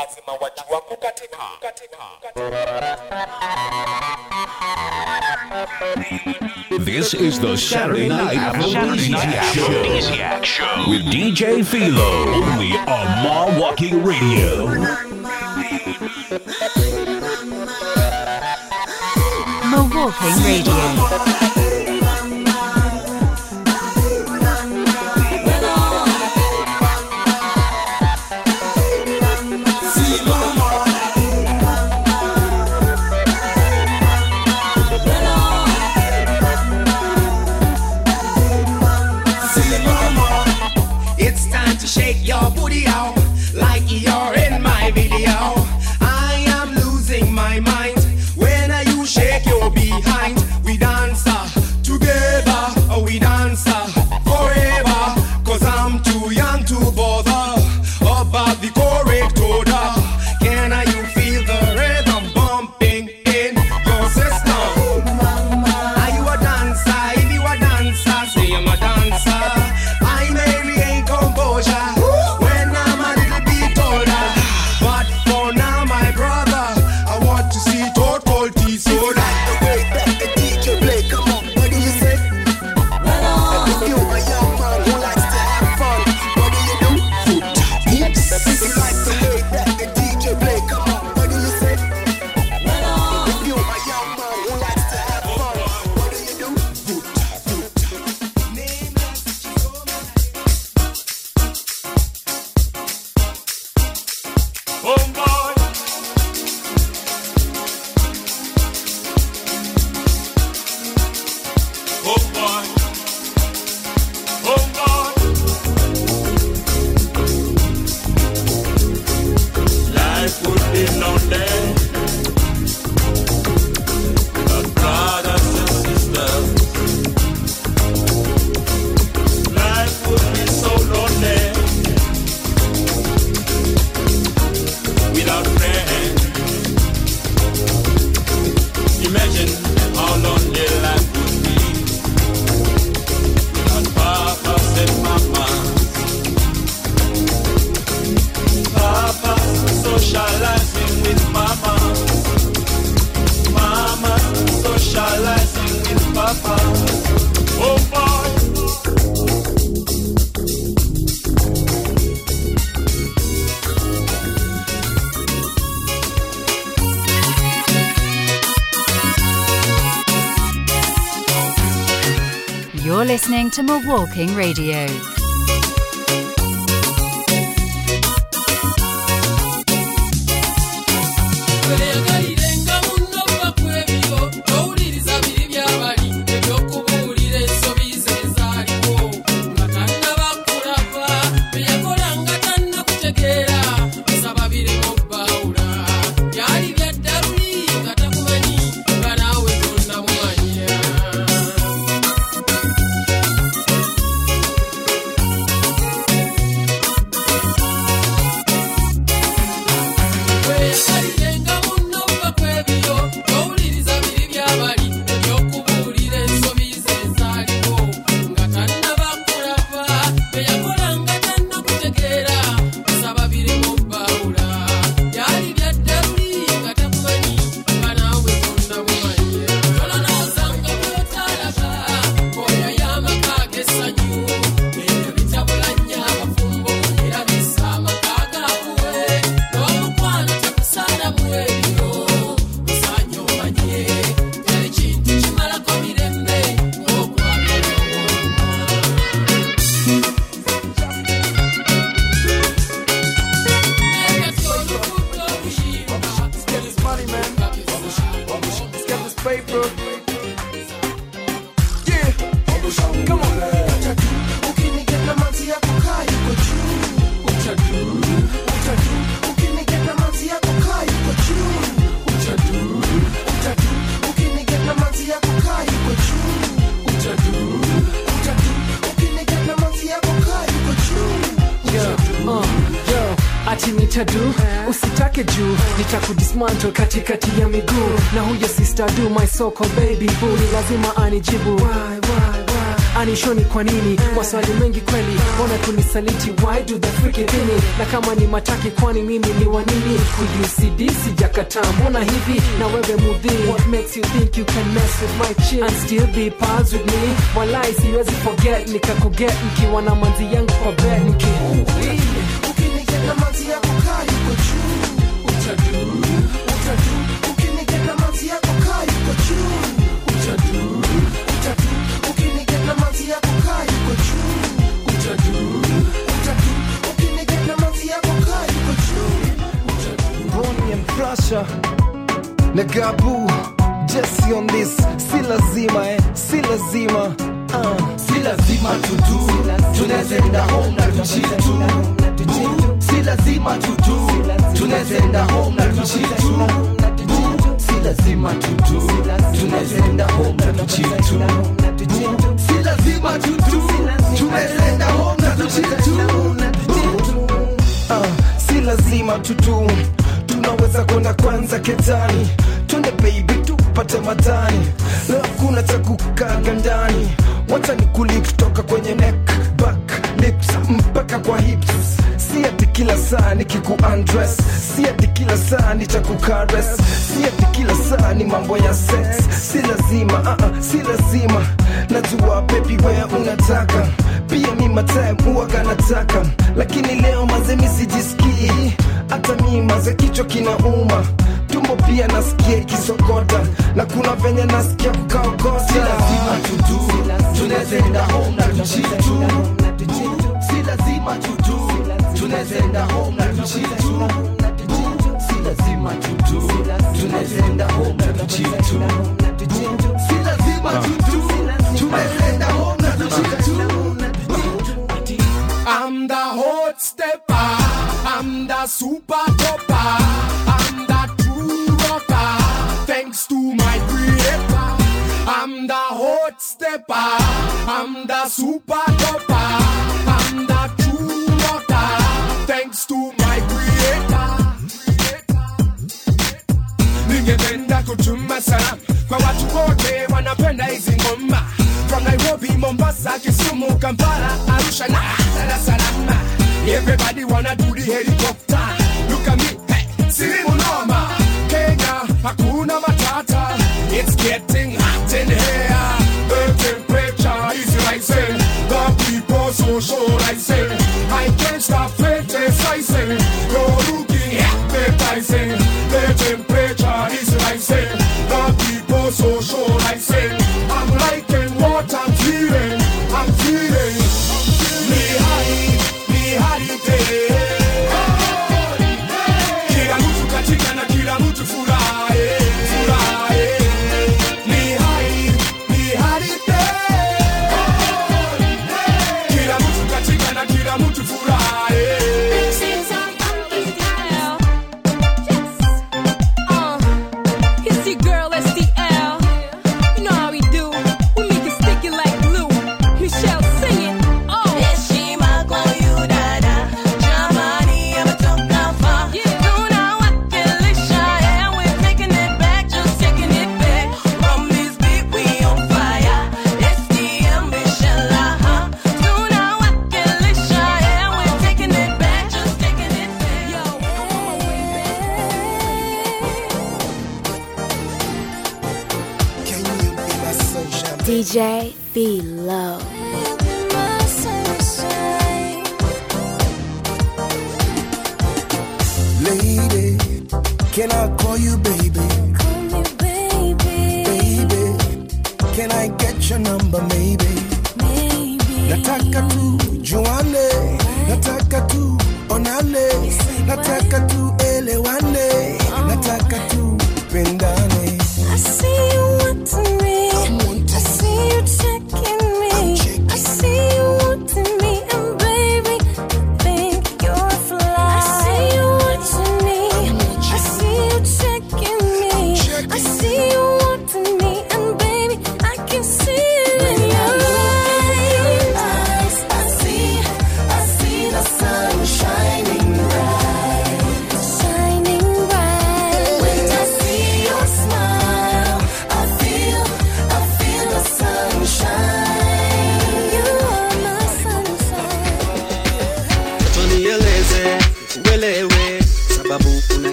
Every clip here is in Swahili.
lazima wajua kukatika. This is the Saturday Night Aphrodisiac Show. Show with DJ Philo, only on Ma Walking Radio. Ma Walking Radio. Talking Radio. Của. Mwisho kwa nini? Maswali mengi kweli, wana kunisaliti, why do they freak it? Na kama ni mataki, kwani mimi ni wa nini? UCD sijakataa, mbona hivi na wewe mudhi? What makes you think you can mess with my chick and still be pals with me? Walai siwezi forget, nikakuget nikiwa na manzi yangu kwa bed niki Kampala, Arusha na Dar es Salaam. Everybody wanna do the helicopter. Look at me, hey, si munoma. Kenya, hakuna matata. It's getting hot in here. The temperature is rising. The people socializing. I can't stop criticizing. You're looking appetizing.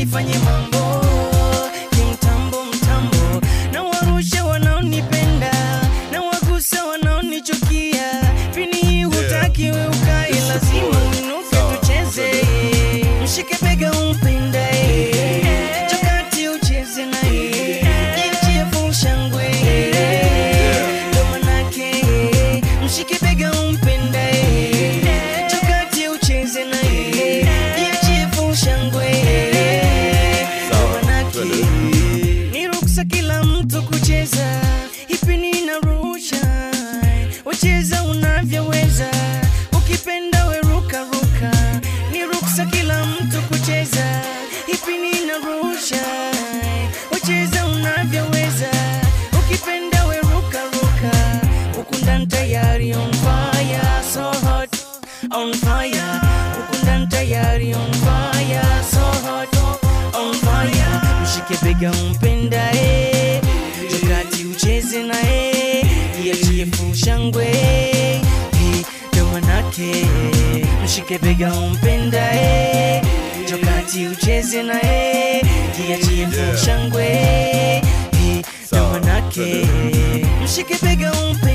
mi fa niente nicheze na yeye eh. kiachie mshangwe na eh. mwanake mshike bega umpe.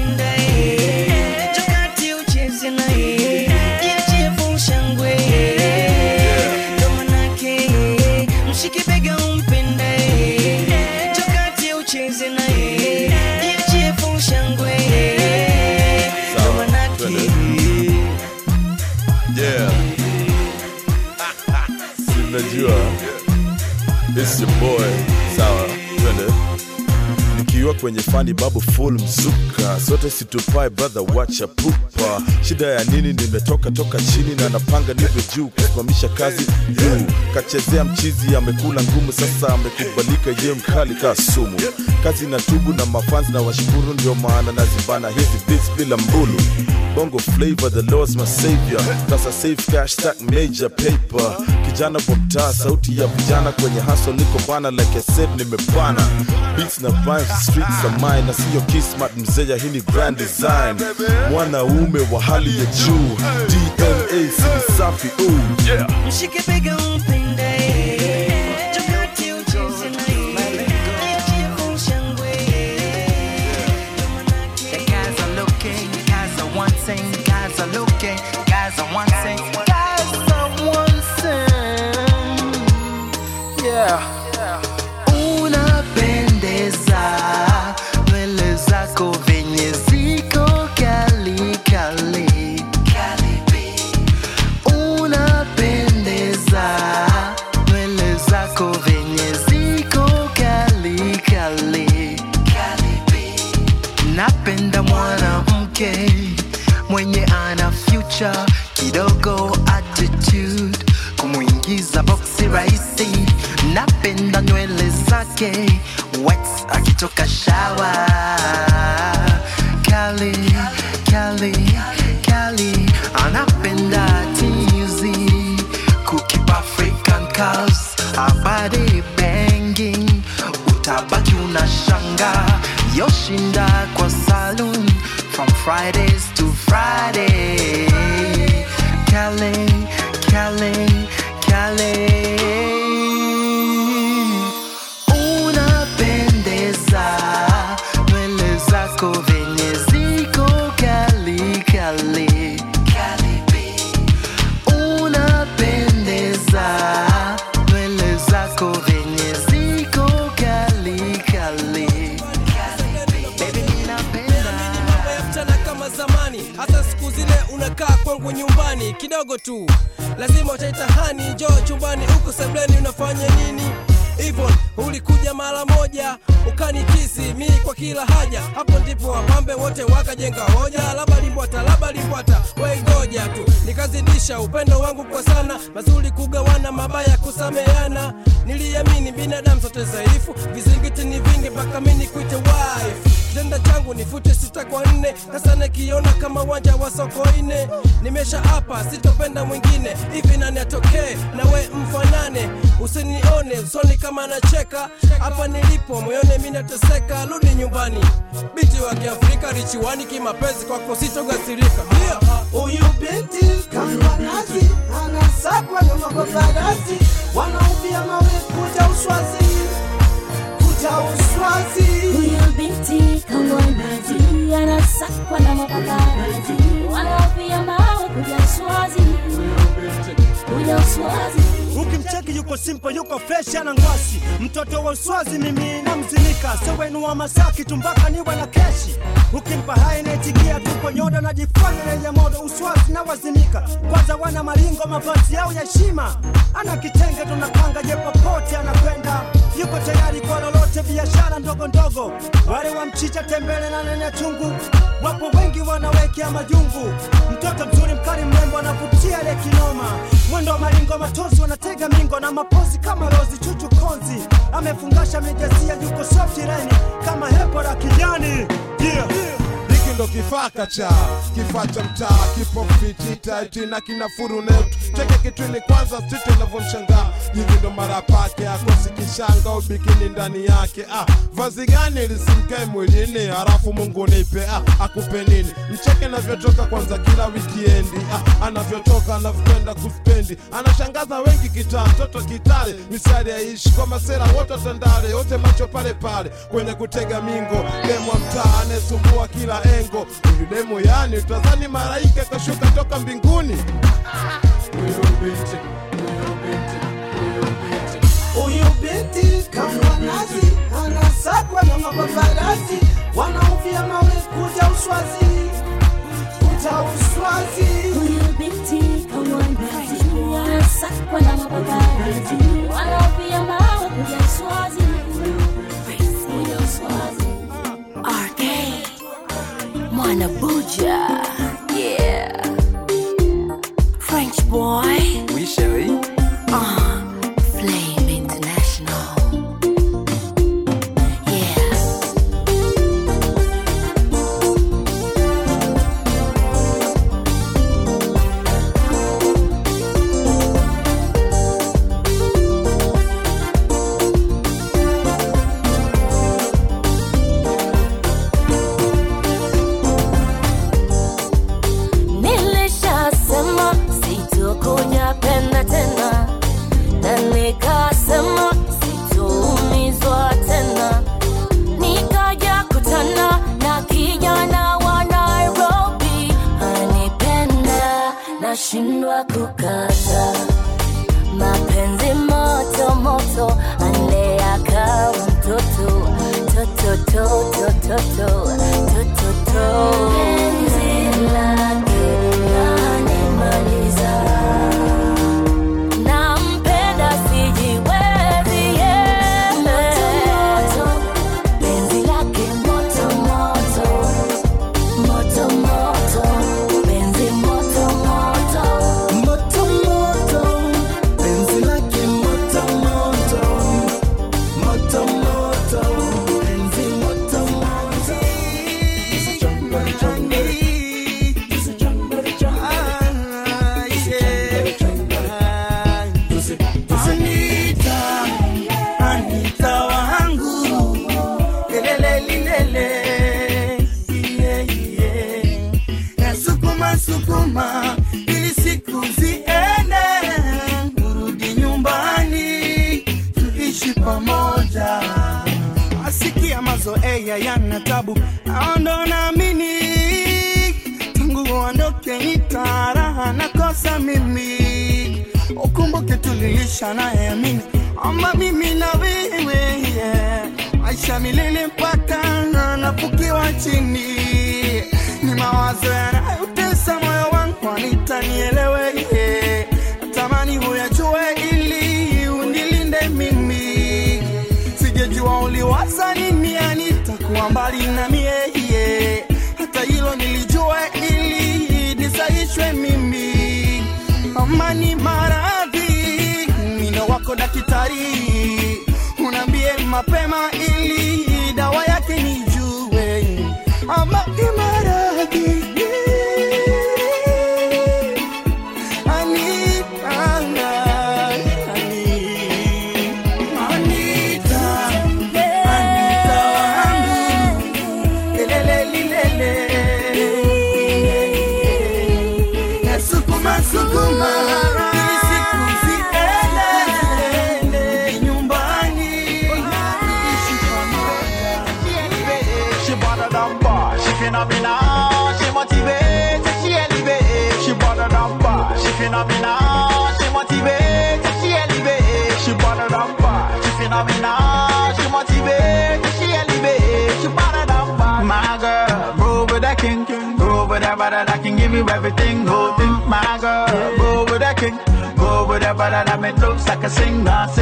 Kwenye fani babu full mzuka. Sote situpae brother wacha pupa. Shida ya nini? Nimetoka toka chini na napanga niwe juu kusimamisha kazi. Juu kachezea mchizi amekula ngumu. Sasa amekubalika ye mkali ka sumu kazi na tubu na mafans na washukuru ndio maana nazibana hizi beats bila mbulu. Bongo flavor the lord's my savior. Sasa safe cash stack major paper kijana kwa sauti ya vijana kwenye haso niko bana like I said nimepana. Beats na vibes streets za mine na siyo kismat mzeya hii ni grand design. Mwanaume wa hali ya juu dna si safi ooh. Yeah mshike bega umpendae mwanamke mwenye ana future kidogo attitude kumwingiza boksi rahisi. Napenda nywele zake wet akitoka shawa kali kali kali anapenda tizi kukip African cars abadi banging utabaki unashanga yoshinda Friday nikazidisha upendo wangu kwa sana. Mazuri kugawana mabaya kusameana niliamini binadamu sote dhaifu. Vizingiti ni vingi mpaka mimi nikuite wife. Kitenda changu nifute sita kwa nne. Sasa nikiona kama uwanja wa soko ine nimesha hapa sitopenda mwingine. Hivi nani atokee? Nawe mfanane. Usinione usoni kama nacheka. Hapa nilipo moyoni mi nateseka. Rudi nyumbani. Binti wa kiafrika richiwani kimapenzi kwako sitogasirika. Yeah. Nazi anasakwa na mapaparazzi wanaupia mawe kuta uswazi. Kuta uswazi. Huyo binti kama nazi anasakwa na mapaparazi wanaopia mawe kuja uswazi. Kuja uswazi. Ukimcheki yuko simpo, yuko fresh ana ngwasi. Mtoto wa uswazi mimi namzinika. Sewenu wa masaki tumbaka niwe na keshi ukimpa hai naitikia tuko nyoda najifanya lenye modo. Uswazi na wazinika. kwanza wana malingo, mavazi yao ya heshima. Ana kitenge tunapanga je popote anakwenda yuko tayari kwa lolote biashara ndogo ndogo. Wale wa mchicha tembele na nene chungu. Wapo wengi wanawekea majungu. Mtoto mzuri mkali mrembo anavutia ile kinoma. Mwendo wa malingo, matosi wanatega mingo na mapozi kama rozi chuchu konzi amefungasha mijazia yuko soft reni kama hepo la kijani yeah. hiki ndo kifaa kacha kifaa cha mtaa kipo fiti taiti na kina furu netu. Cheke kitwini kwanza siti inavyomshangaa hivi ndo mara pake akosi ubikini ndani yake. Ah, vazi gani lisimkae mwilini? Harafu mungu nipe ah, akupe nini? Mcheke navyotoka kwanza kila wikiendi. Ah, anavyotoka anavyokwenda kuspendi. Anashangaza wengi kitaa mtoto kitale misari yaishi kwa masera wote tandale wote macho pale pale kwenye kutega mingo. Demwa mtaa anayesumbua kila engo. Huyu demo yani utazani malaika kashuka toka mbinguni. Huyu binti kama nazi anasakwa na mapaparazzi wanaupia mawe kuja uswazi kuja uswazi. Huyu binti kama nazi anasakwa na mapaparazi wanaopia mawe kuja uswazi kuja uswazi. RK Mwana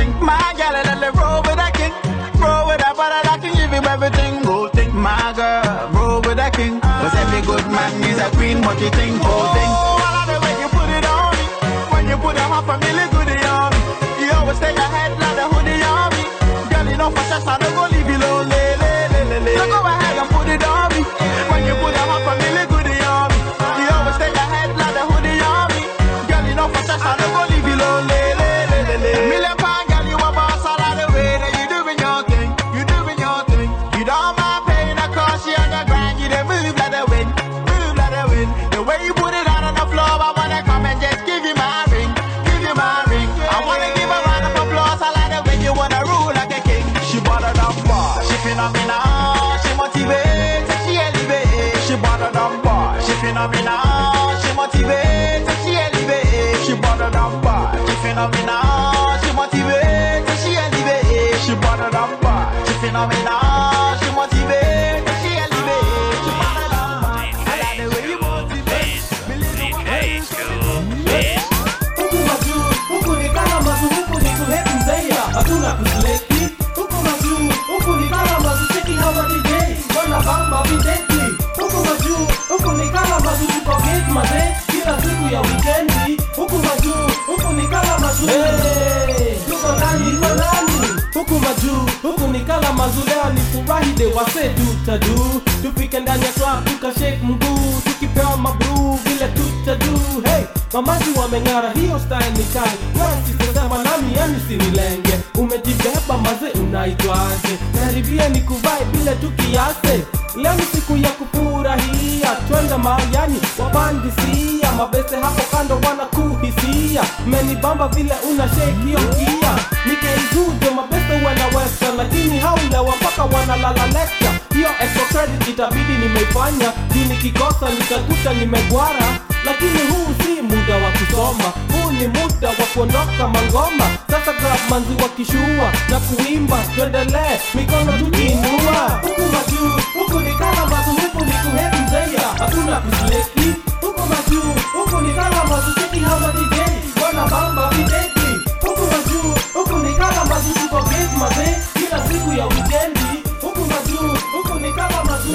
I sing. My girl, let me roll with that king, roll with that brother that can give you everything, whole thing. My girl, roll with that king, cause every good man is a queen, what you think, whole thing. phénoménal, je suis motivé, je suis élevé, je suis bon dans pas, je suis phénoménal, je suis motivé, je suis élevé, je suis bon dans pas, je suis phénoménal, je motivé. De wase tutadu tufike ndani ya club tukashake mguu tukipewa mabruu vile tutadu. Hey mamazi wameng'ara hiyo style ni kali wasisema nami yani sinilenge umejibeba maze unaitwaje karibia ni kuvae vile tukiase leo siku ya kufurahia twende mayani wabandisia. Mabese hapo kando wanakuhisia. Menibamba vile una kia nikeizujo mabese wanaweza lakini haulewa mpaka wanalala lecture hiyo extra credit itabidi nimeifanya juu nikikosa nikakuta nimegwara. Lakini huu si muda wa kusoma. Huu ni muda wa kuondoka mangoma. Sasa grabmanzi wa kishua na kuimba tuendelee. Mikono tukiinua. Huku majuu huku ni kala mazu ni kuhepi mzeia hakuna kusleki huku majuu huku ni kala mazu DJ siku ya wikendi. Huku majuu huku ni kama mazu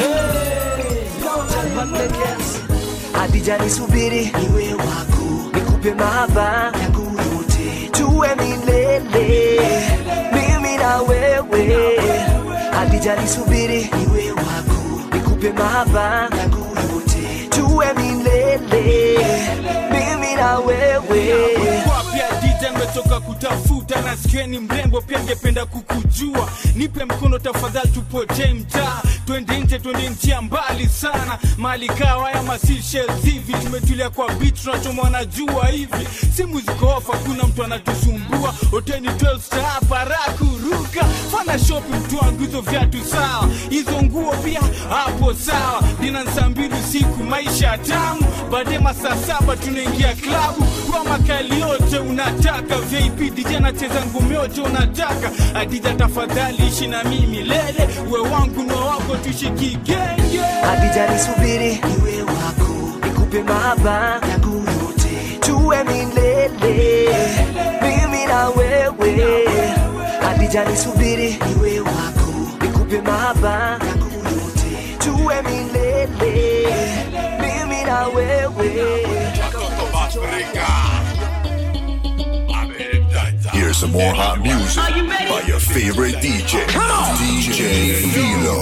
Hadija nisubiri niwe wako, nikupe mahaba. Yangu yote, tuwe milele. Mimi na wewe. Hadija nisubiri niwe wako, nikupe mahaba. Yangu yote, tuwe milele. Mimi na wewe. Nimetoka kutafuta na skeni mrembo, pia ngependa kukujua. Nipe mkono tafadhali, tupotee mtaa, twende nje, twende njia mbali sana, mali kawa ya. Tumetulia kwa beat, tunachomwa na hivi, simu ziko kuna mtu anatusumbua. Oteni tosta fana shopi, mtu wangu sawa, hizo nguo pia hapo sawa, dina saa mbili maisha tamu. Badema masaa saba tunaingia klabu. Kwa makali yote unataka VIP? DJ anacheza ngumi yote unataka? Adija, tafadhali ishi na mimi milele, we wangu na wako tushiki. Adija, nisubiri. Iwe wako, nikupe mahaba yangu yote, tuwe milele. Mimi na wewe. Adija, nisubiri. Iwe wako, nikupe mahaba yangu yote, tuwe milele. some more hot music by your favorite DJ, DJ Philo.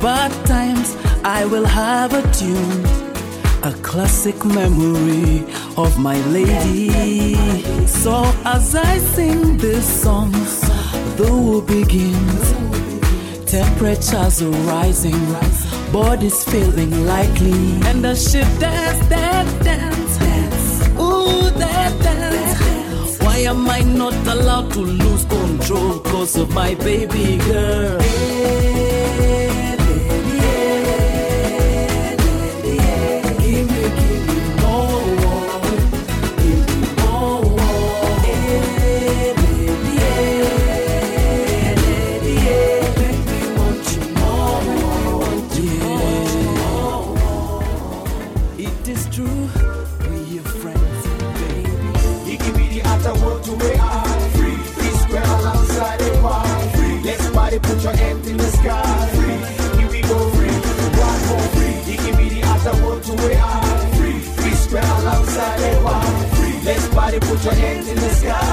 but times I will have a tune, a classic memory of my lady. So as I sing this song, the war begins. Temperatures are rising, bodies feeling lightly, and the ship dance, dance, dance, dance. Ooh, dance, dance. Why am I not allowed to lose control? Cause of my baby girl. Put your hands in the sky.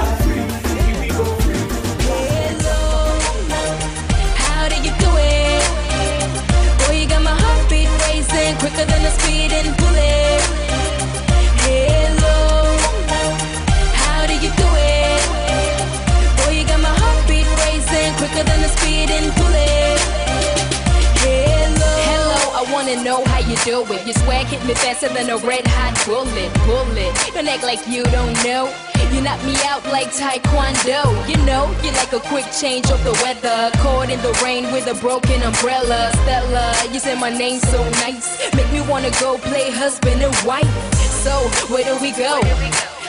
You do it. Your swag hit me faster than a red hot bullet, bullet. Don't act like you don't know. You knock me out like Taekwondo. You know, you're like a quick change of the weather. Caught in the rain with a broken umbrella. Stella, you said my name so nice. Make me wanna go play husband and wife. So, where do we go?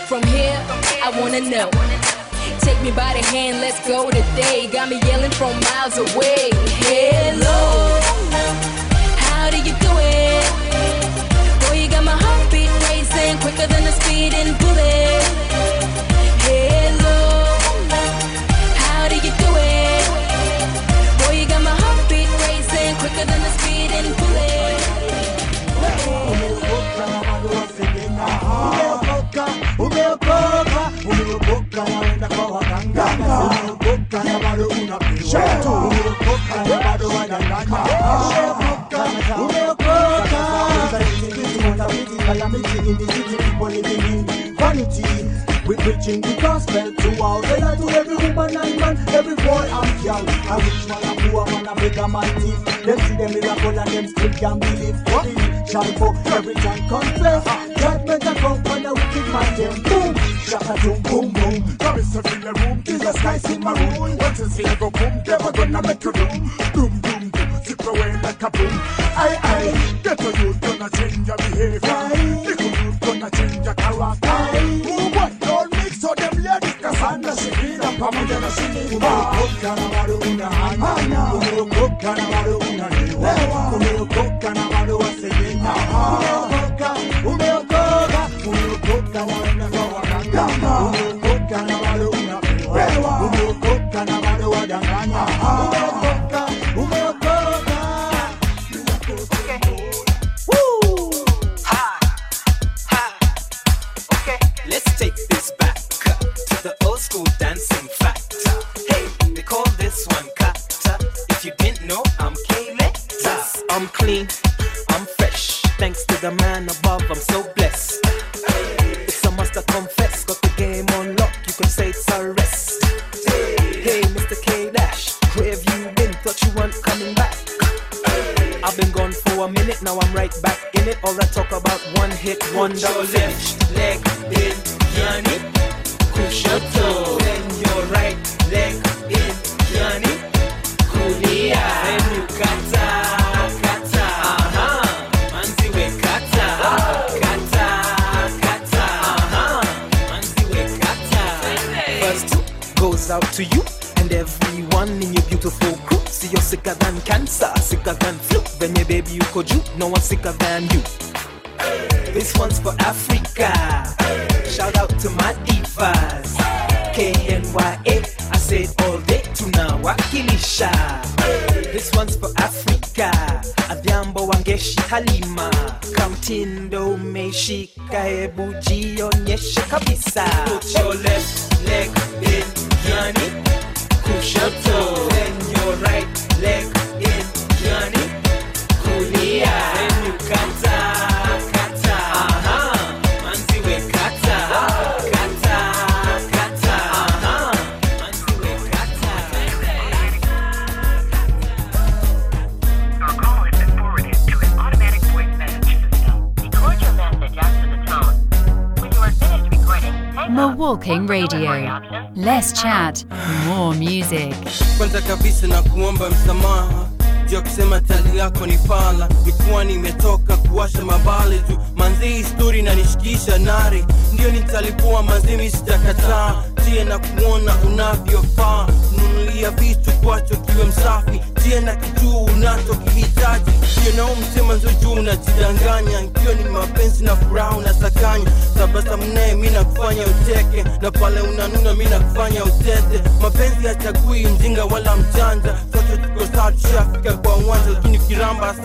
From here, I wanna know. Take me by the hand, let's go today. Got me yelling from miles away. Hello, how do you do it? Boy, you got my heartbeat racing quicker than a speeding bullet. Hello, how do you do it? Boy, you got my heartbeat racing quicker than a speeding bullet. Umeokoka, umeokoka, umeokoka waenda kwa waganga. Umeokoka na bado unapigwa. Calamity in the city, people living in vanity. We preaching the gospel to all the land, to every woman and man, every boy and girl. A rich man, a poor man, a beggar man, thief. Them see the miracle and them still can't believe. What shall for every time confess? Judgment a come on the wicked man, them boom. Shaka boom, boom, boom. Come is in the room, Jesus Christ in my room. What is here go boom, never gonna make you doom. Doom, a boom. Aye, aye, get a youth gonna change your behavior. Little youth gonna change your character. Who what don't mix so them ladies kasanda shikira pamoja na shikira. Umeokoka na bado unahanya. Umeokoka na bado unalewa. Umeokoka na bado wasengenya. Umeokoka, umeokoka, umeokoka waenda kwa waganga. Umeokoka know I'm sicker than you.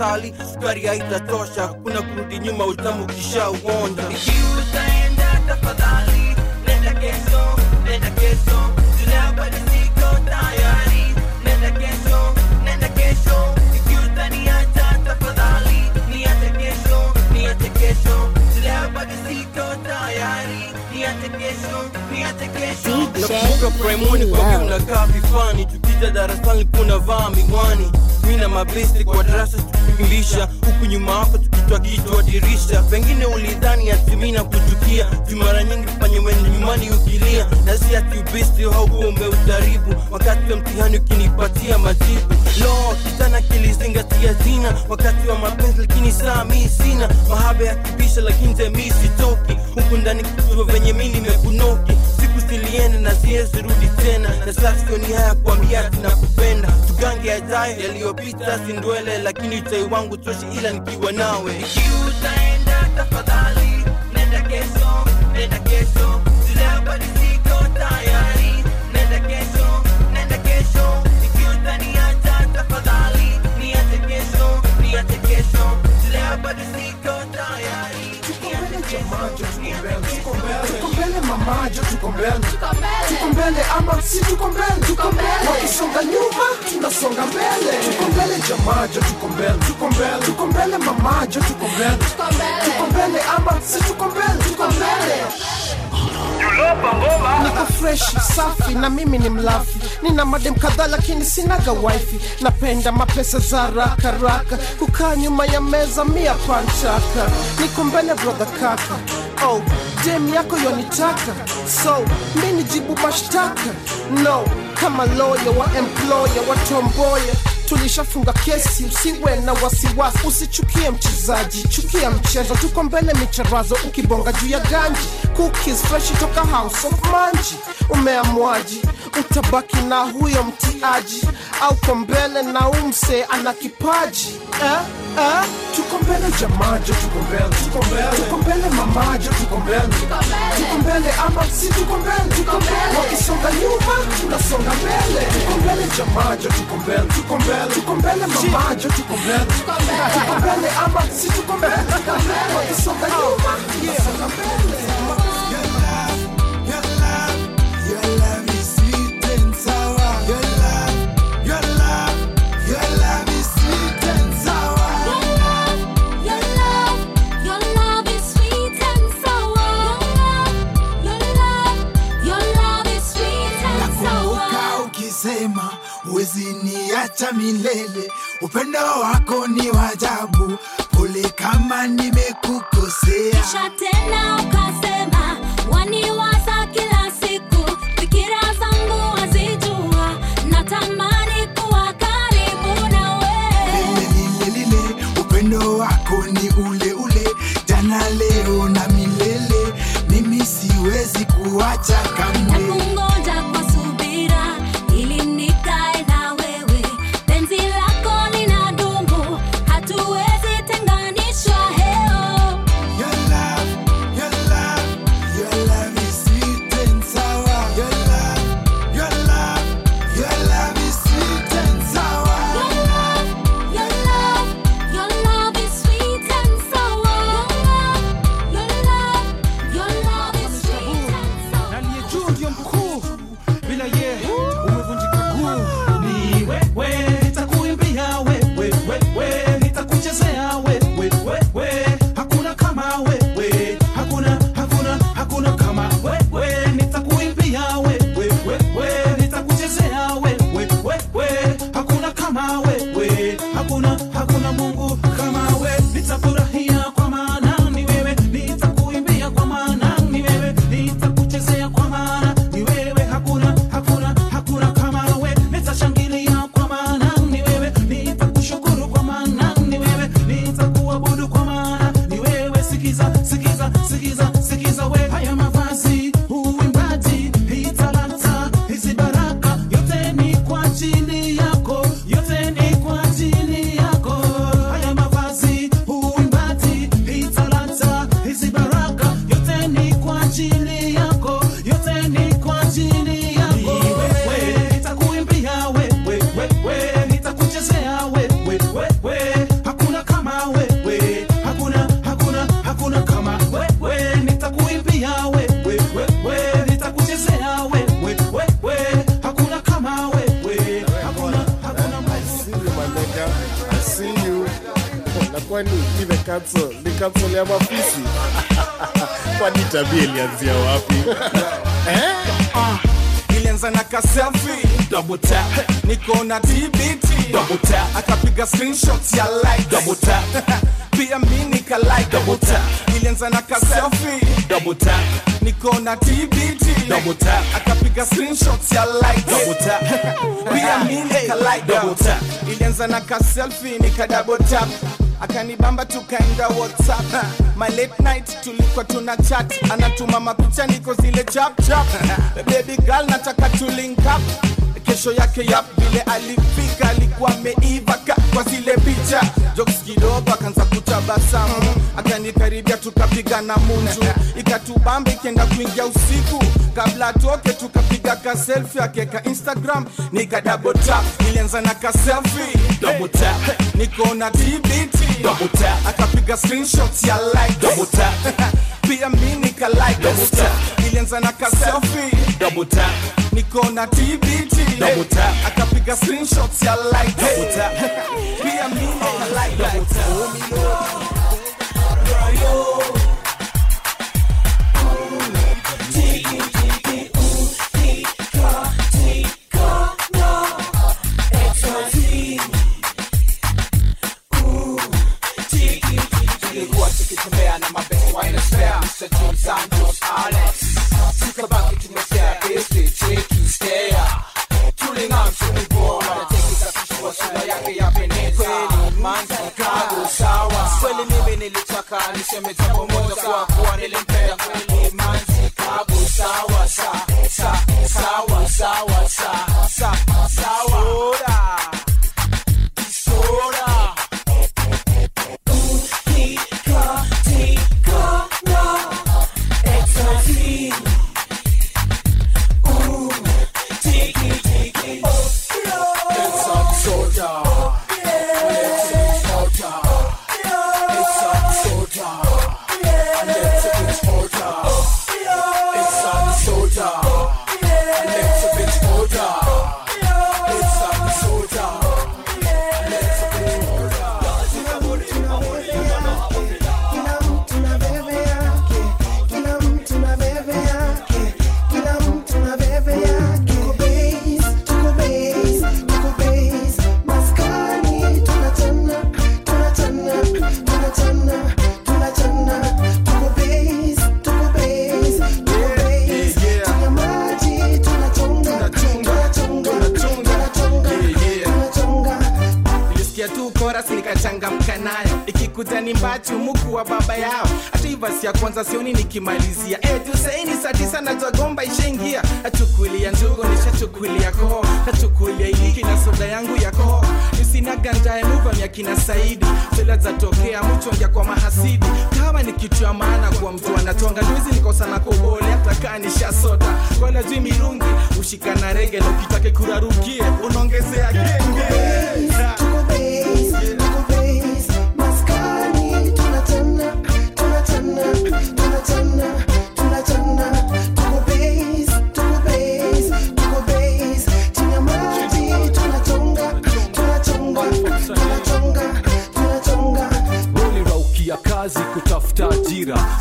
Asali sukari haitatosha. Kuna kurudi nyuma utamu ukishauonja ikiwa utaenda tafadhali nenda kesho nenda kesho. Tulea bado siko tayari. Nenda kesho nenda kesho. Ikiwa utaniacha tafadhali niache kesho niache kesho. Tulea bado siko tayari. Niache kesho niache kesho. Nakumbuka primoni kwa unakaa vifani. Tukija darasani kunavaa miwani. mi na mabesti kwa darasa tukikimbisha huku nyuma wako tukitwa kitwa dirisha. Pengine ulidhani atimina kuchukia jumara nyingi fanye wende ukilia. Na si ati ubesti haukuwa umeutaribu wakati wa mtihani ukinipatia majibu. Lo kitana kilizingatia zina wakati wa mapenzi lakini saa mi sina. Mahaba ya kibisha lakini temii sitoki. Huku ndani kituo venye mi nimekunoki siku na siezirudi tena. Na sasa sioni haya kuambia tunakupenda. Tugange yajayo yaliyopita sindwele lakini utai wangu toshi ila nikiwa nawe. Ikiwa utaenda tafadhali nenda kesho nenda kesho mamajo tuko mbele tuko mbele ama si tuko mbele tuko mbele wakisonga nyuma tunasonga mbele. Tuko mbele jamajo tuko mbele tuko mbele tuko mbele mamajo tuko mbele tuko mbele ama si tuko mbele tuko mbele niko fresh safi na mimi ni mlafi. Nina madem kadhaa lakini sinaga wifi. Napenda mapesa za raka raka kukaa nyuma ya meza mia panchaka niko mbele brother kaka. Oh dem yako yonitaka. So mi nijibu mashtaka. No kama loya wa employer wa tomboya tulishafunga kesi. Msiwe na wasiwasi usichukie mchezaji chukia mchezo. Tuko mbele micharazo ukibonga juu ya ganji. Cookies fresh toka house of manji. Umeamwaji utabaki na huyo mtiaji. Au kwa mbele na umse ana kipaji eh? Eh? tuko mbele jamajo tuko mbele tuko mbele tuko mbele mamajo tuko mbele tuko mbele ama si tuko mbele tuko mbele wakisonga nyuma tunasonga mbele. Tuko mbele jamajo tuko mbele tuko mbele tuko mbele mamajo tuko mbele tuko mbele ama si tuko mbele wakisonga nyuma tunasonga mbele huwezi niacha milele. Upendo wako ni wajabu pole kama nimekukosea. Kisha tena ukasema waniwaza kila siku, fikira zangu wazijua, natamani kuwa karibu nawe. lile lile. Upendo wako ni ule ule. Jana leo na milele. Mimi siwezi kuacha kamwe na TBT double tap. Akapiga screenshots ya like double tap. Pia mimi nika like double tap. Ilianza na ka selfie nika double tap. Akanibamba tukaenda whatsapp. My late night tulikuwa tuna chat. Anatuma mapicha niko zile chap chap. Baby girl nataka tu link up. Kesho yake yap vile alifika alikuwa ameiva kwa zile picha jokes kidogo akaanza kutabasamu. Akanikaribia tukapigana munju ikatubamba ikienda kuingia usiku. Kabla toke tukapiga ka selfie akeka instagram. Nikadabota double tap ilianza na ka selfie. Double tap. Niko na tbt akapiga screenshots ya like. Pia mi nika like. Double tap. Ilianza na ka selfie. Double tap niko na tbt double tap. Akapiga screenshots ya like. Double tap. Pia mimi na like nilitaka niseme jambo moja kwa kuwa nilimpenda kweli manzi kabu sawa sa sa sawa sawa chorus nikachangamka nayo. Ikikuja ni mbachi umuku wa baba yao. Hata ivasi ya kwanza sioni nikimalizia. Tusaini saa tisa najua ishaingia. Nachukulia njugo nishachukulia koo. Nachukulia iliki na soda yangu ya koo. Nisina ganja ya kina saidi. Fela zatokea mchongia kwa mahasidi. Kama ni maana kwa mtu anatonga juizi nikosana kobole hata nishasota. Kwala jui mirungi ushikana rege na ukitake kurarukie unaongezea kenge uliraukia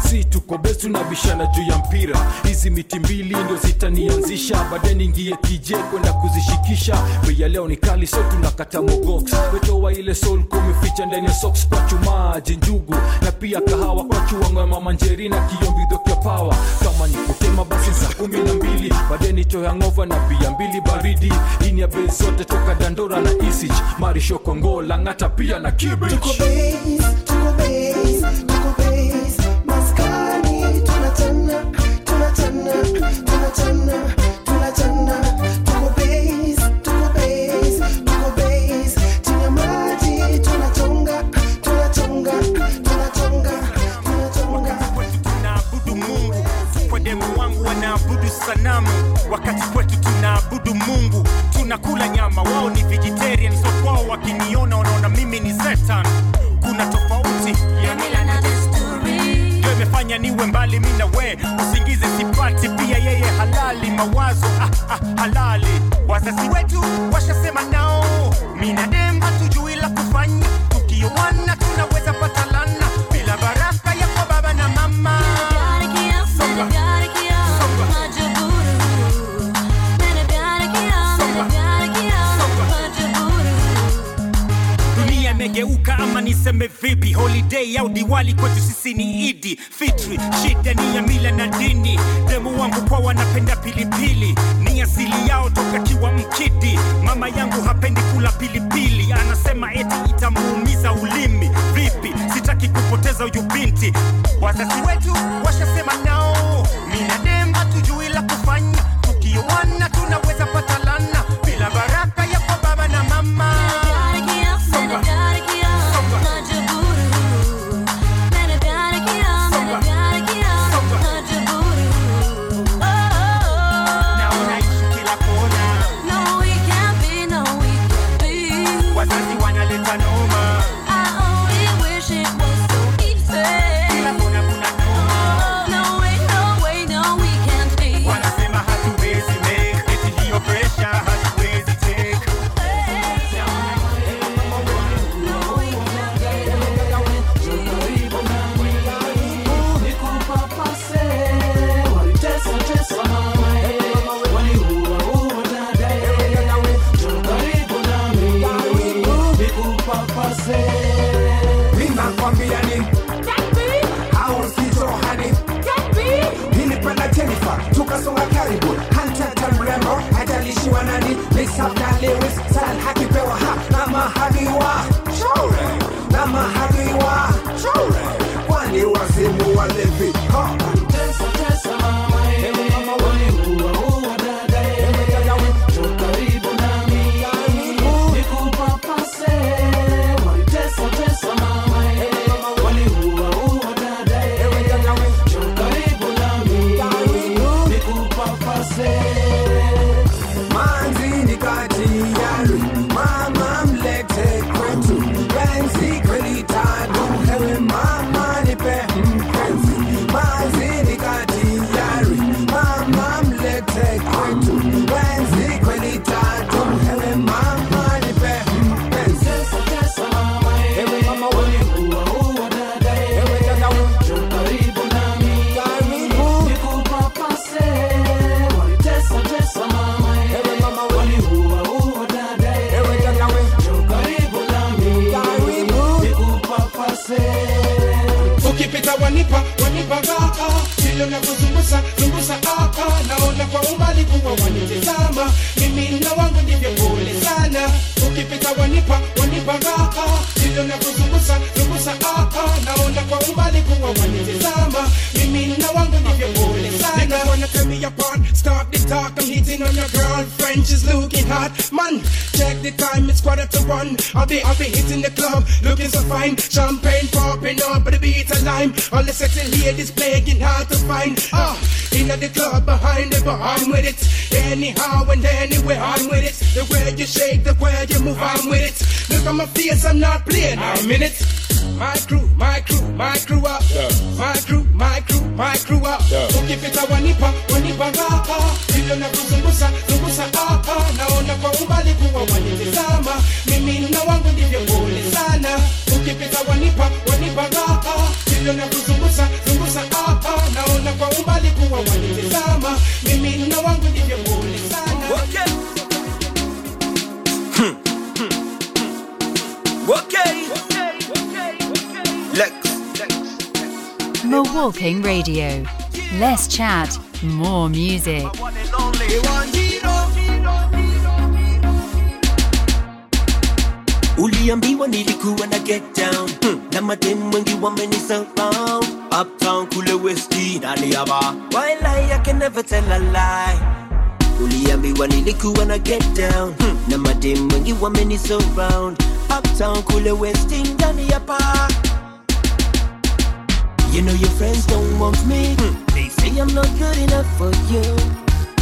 si tuko best tunabishana juu ya mpira. Hizi miti mbili ndio zitanianzisha. Baadaye niingie kije kwenda kuzishikisha. Bei leo ni kali so tunakata mogox wetowa ile sol kumeficha ndani ya socks kwa chumaji njugu. Na pia kahawa kwa chuango ya mama njeri na kiombidhokya pawa kama nikutema basi saa kumi na mbili. Baadaye nitoya na bia mbili baridi. Ini ya bei zote toka dandora na isich marisho kongo langata pia na kibich wakiniona wanaona mimi ni setan kuna tofauti ya ndio niwe mbali mi na we. Usingizi sipati pia yeye halali. Mawazo ah, ah, halali. Wazazi wetu washasema nao imegeuka ama niseme vipi? Holiday au diwali kwetu sisi ni idi fitri shida ni ya mila na dini. Demu wangu kwa wanapenda pilipili ni asili yao toka kiwa mkidi mama yangu hapendi kula pilipili anasema eti itamuumiza ulimi. Vipi? Sitaki kupoteza huyu binti. Wazazi wetu washasema nao mina umbali kuwa wanitizama mimi na wangu ndivyo pole sana. Niggas wanna tear me apart start the talk. I'm hitting on your girlfriend. She's looking hot. Man check the time. It's quarter to one. I'll be I'll be hitting the club. Looking so fine. Champagne popping up but the beat a lime. All the sexy ladies playing hard to find ah in the club behind the bar I'm with it. Anyhow and anywhere I'm with it. The way you shake the way you move I'm with it. Look at my face I'm not playing. I'm in it. My crew my crew my crew up. My crew my crew my crew up. Ukipita wanipa wanipa raha vile unavyozungusa zungusa ah ah. Naona kwa umbali kuwa wanitizama mimi na wangu ndivyo pole sana. Ukipita wanipa wanipa raha vile unavyozungusa zungusa ah ah. Naona kwa umbali kuwa wanitizama mimi na wangu ndivyo Milwaukee Radio. Less chat, more music. uliambiwa nilikuwa na get down hmm. na madem wengi uptown kule westi ndani ya bar while I, I can never tell a lie uliambiwa nilikuwa na get down hmm. na madem wengi uptown kule westi ndani You know your friends don't want me. They say I'm not good enough for you.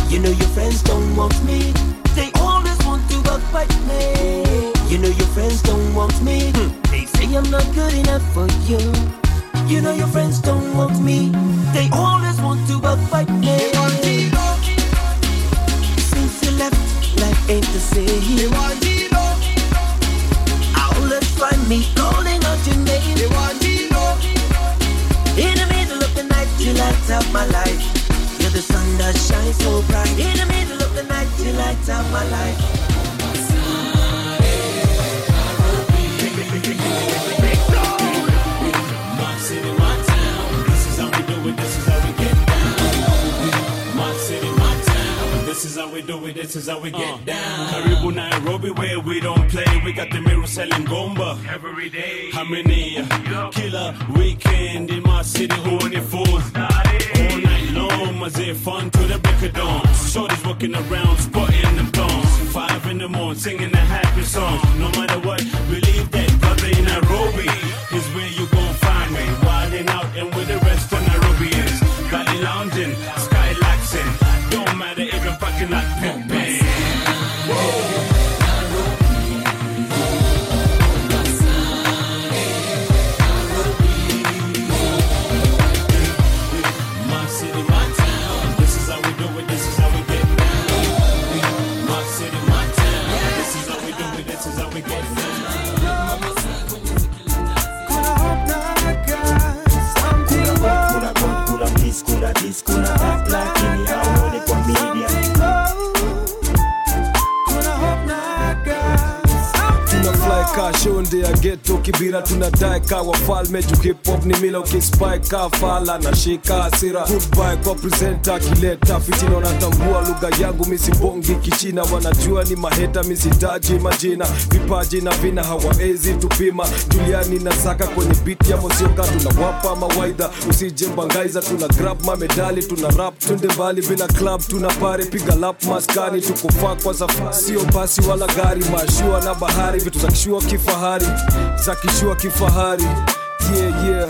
You know your friends don't want me. They always want to backbite me. You know your friends don't want me. They say I'm not good enough for you. You know your friends don't want me. They always want to backbite me. Since you left, life ain't the same. Outlets find me calling you light up my life. You're the sun that shines so bright. In the middle of the night, you light up my life. Is how we get down. Karibu Nairobi where we don't play. We got the mirror selling gomba every day. How many uh, killer weekend in my city? Who on your fool? All night long, as if fun to the break of dawn. Shorty's walking around, spotting them thongs. Five in the morning, singing a happy song. No matter what, believe that brother in Nairobi kibira tunadai wafalme. Juu ni mila ukispy fala na shika asira goodbye kwa presenta akileta fitina wanatambua lugha yangu misibongi kichina. Wanajua ni maheta misitaji majina. Vipaji na vina hawaezi tupima. Juliani na saka kwenye biti ya mosioka tunawapa mawaidha. Usijembangaiza tuna grab mamedali tuna rap. Tunde mbali bila club tuna pare piga lap maskani. Tukufaa kwa safari. Sio basi wala gari mashua na bahari. Vitu za kishua kifahari. Za kishua kifahari yeah, yeah.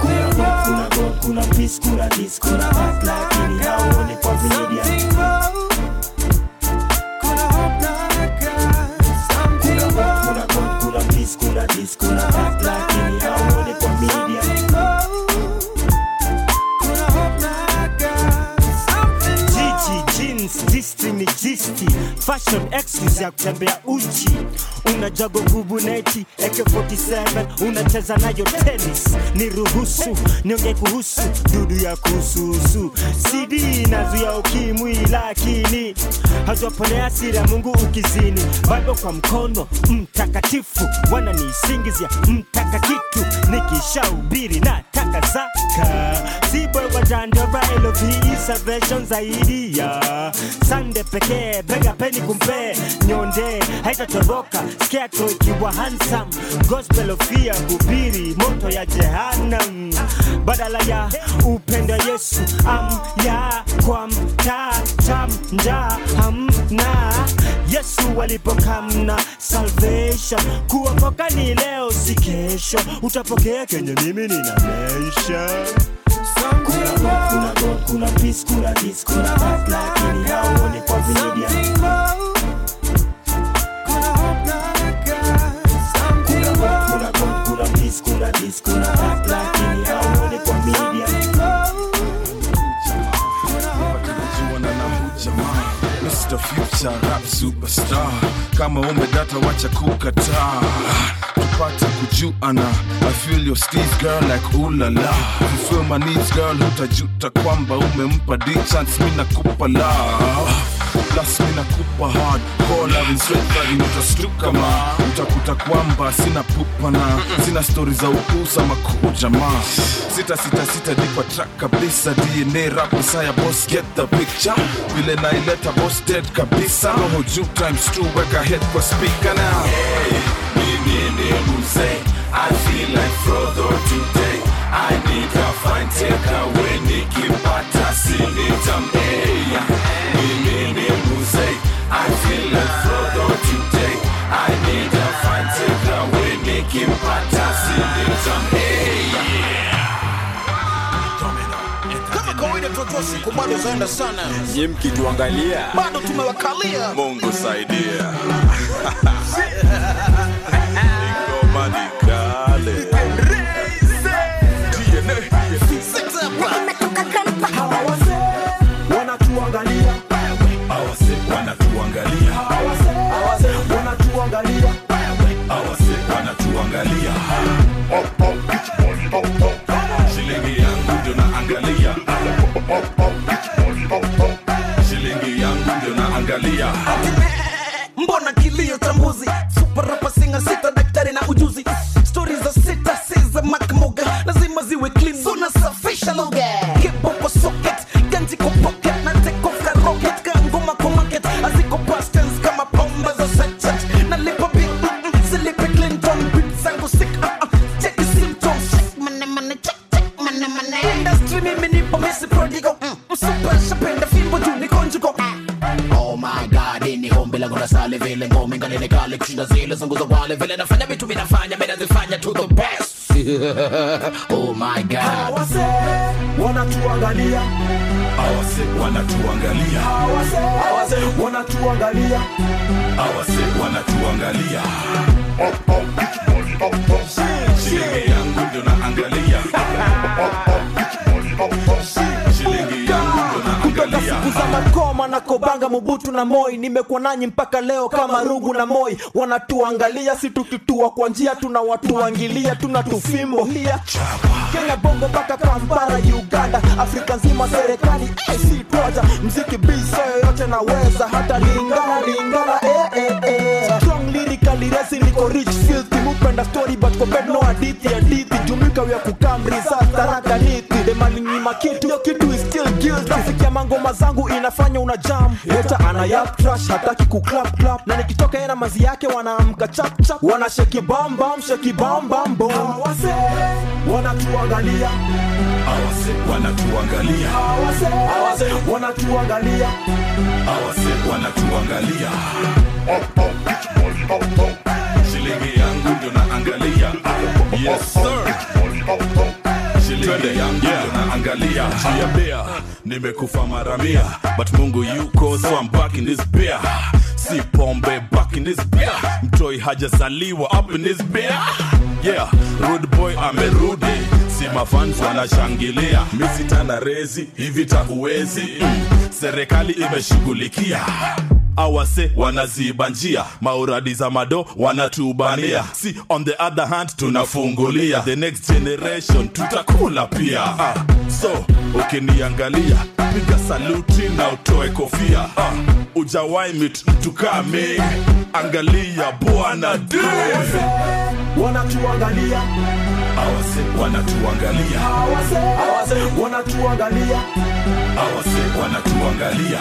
Kuna kuna kuna kuna peace, kuna this, kuna that, lakini hawaoni kwa media. Kuna kuna kuna peace, kuna this, kuna that, lakini fashion excuse ya kutembea uchi unajago gubuneti AK47 unacheza nayo tenis ni ruhusu nionge kuhusu dudu ya kuhusuhusu CD nazuya ukimwi lakini hajaponea siri ya Mungu ukizini. Bado kwa mkono mtakatifu wananisingizia mtaka kitu nikishaubiri na taka zaka sibwe wajandora salvation zaidi ya. Sande pekee peni kumpe nyonde haitatoroka scarecrow ikiwa hansam gospelofia of hubiri moto ya jehanam badala ya upenda Yesu am ya kwa mtata mja hamna. Yesu alipokamna salvation kuokoka ni leo si kesho. Utapokea kenye mimi nina mention Kuna kuna kuna kuna peace, kuna this, kuna that, kuna that, lakini hawaoni kwa media. Mr. Future rap superstar kama umedata wacha kukataa tupate kujuana. I feel your steez girl like ulala. Fulfill my needs girl hutajuta kwamba umempa D chance. Mi nakupa love Plus mi nakupa hard. Call love sweat utastuka ma. Utakuta kwamba sina pupana sina stori za ukusa makuu jamaa sita sita sita kwa track kabisa. DNA rap Messiah boss get the picture. Vile naileta boss dead kabisa. Roho juu times two weka head kwa speaker now. Hey, mimi ni mzee? I feel like Frodo today. I need a fine takeaway nikipata sinitamea Mimi ni mzee. I feel like Frodo today. I need a fine takeaway nikipata sinitamea kama kawaida tunajua siku bado zaenda sana. Nye mkituangalia bado tumewakalia. Mungu saidia ndio naangalia mbona kilio tambuzi suparapa singa sita kali kushinda zile zangu za wale vile nafanya vitu vinafanya mi nazifanya to the best. Oh my god. Hawase wanatuangalia. Hawase wanatuangalia. Hawase hawase wanatuangalia. hawase wanatuangalia. Oh, oh, oh, oh, oh. shilingi yangu ndio naangalia. Oh, oh, oh, oh, oh, oh. Siku za makoma na kobanga mubutu na moi nimekuwa nanyi mpaka leo kama Rugu na moi. Wanatuangalia si tukitua kwa njia tunawatuangilia tunatufimbo hia kenya bongo mpaka kampara uganda. Afrika nzima serikali eh, si twaja. Mziki bisa yoyote naweza. Hata lingana lingana eh, eh, eh. strong lyrically resi niko rich filthy. Mupenda story but for no hadithi hadithi. Jumika ya kukamri sasa taraka niti kitu yo kitu is ya mangoma zangu inafanya una jam. Leta ana yap trash hataki ku clap clap. Na nikitoka ena mazi yake wanaamka chap chap. Wana sheki bam bam sheki bam bam bom awase wanatuangalia. Awase wanatuangalia. Awase awase wanatuangalia. Awase wanatuangalia. Shilingi yangu ndio naangalia. Yes sir. Shilingi yangu ndio naangalia. Jiambia nimekufa mara mia but mungu yuko so I'm back in this beer. Si pombe back in this beer. Mtoi hajazaliwa up in this beer. Yeah rude boy amerudi. Si mafans wanashangilia. Misitana rezi hivi tahuwezi. Mm. serikali imeshughulikia awase wanaziba njia mauradi za mado wanatubania. Si on the other hand tunafungulia. The next generation tutakula pia. Ah, so ukiniangalia piga saluti na utoe kofia. Ah, ujawai mit mtu kame angalia bwana d wanatuangalia. Awase wanatuangalia. Awase awase wanatuangalia. Awase wanatuangalia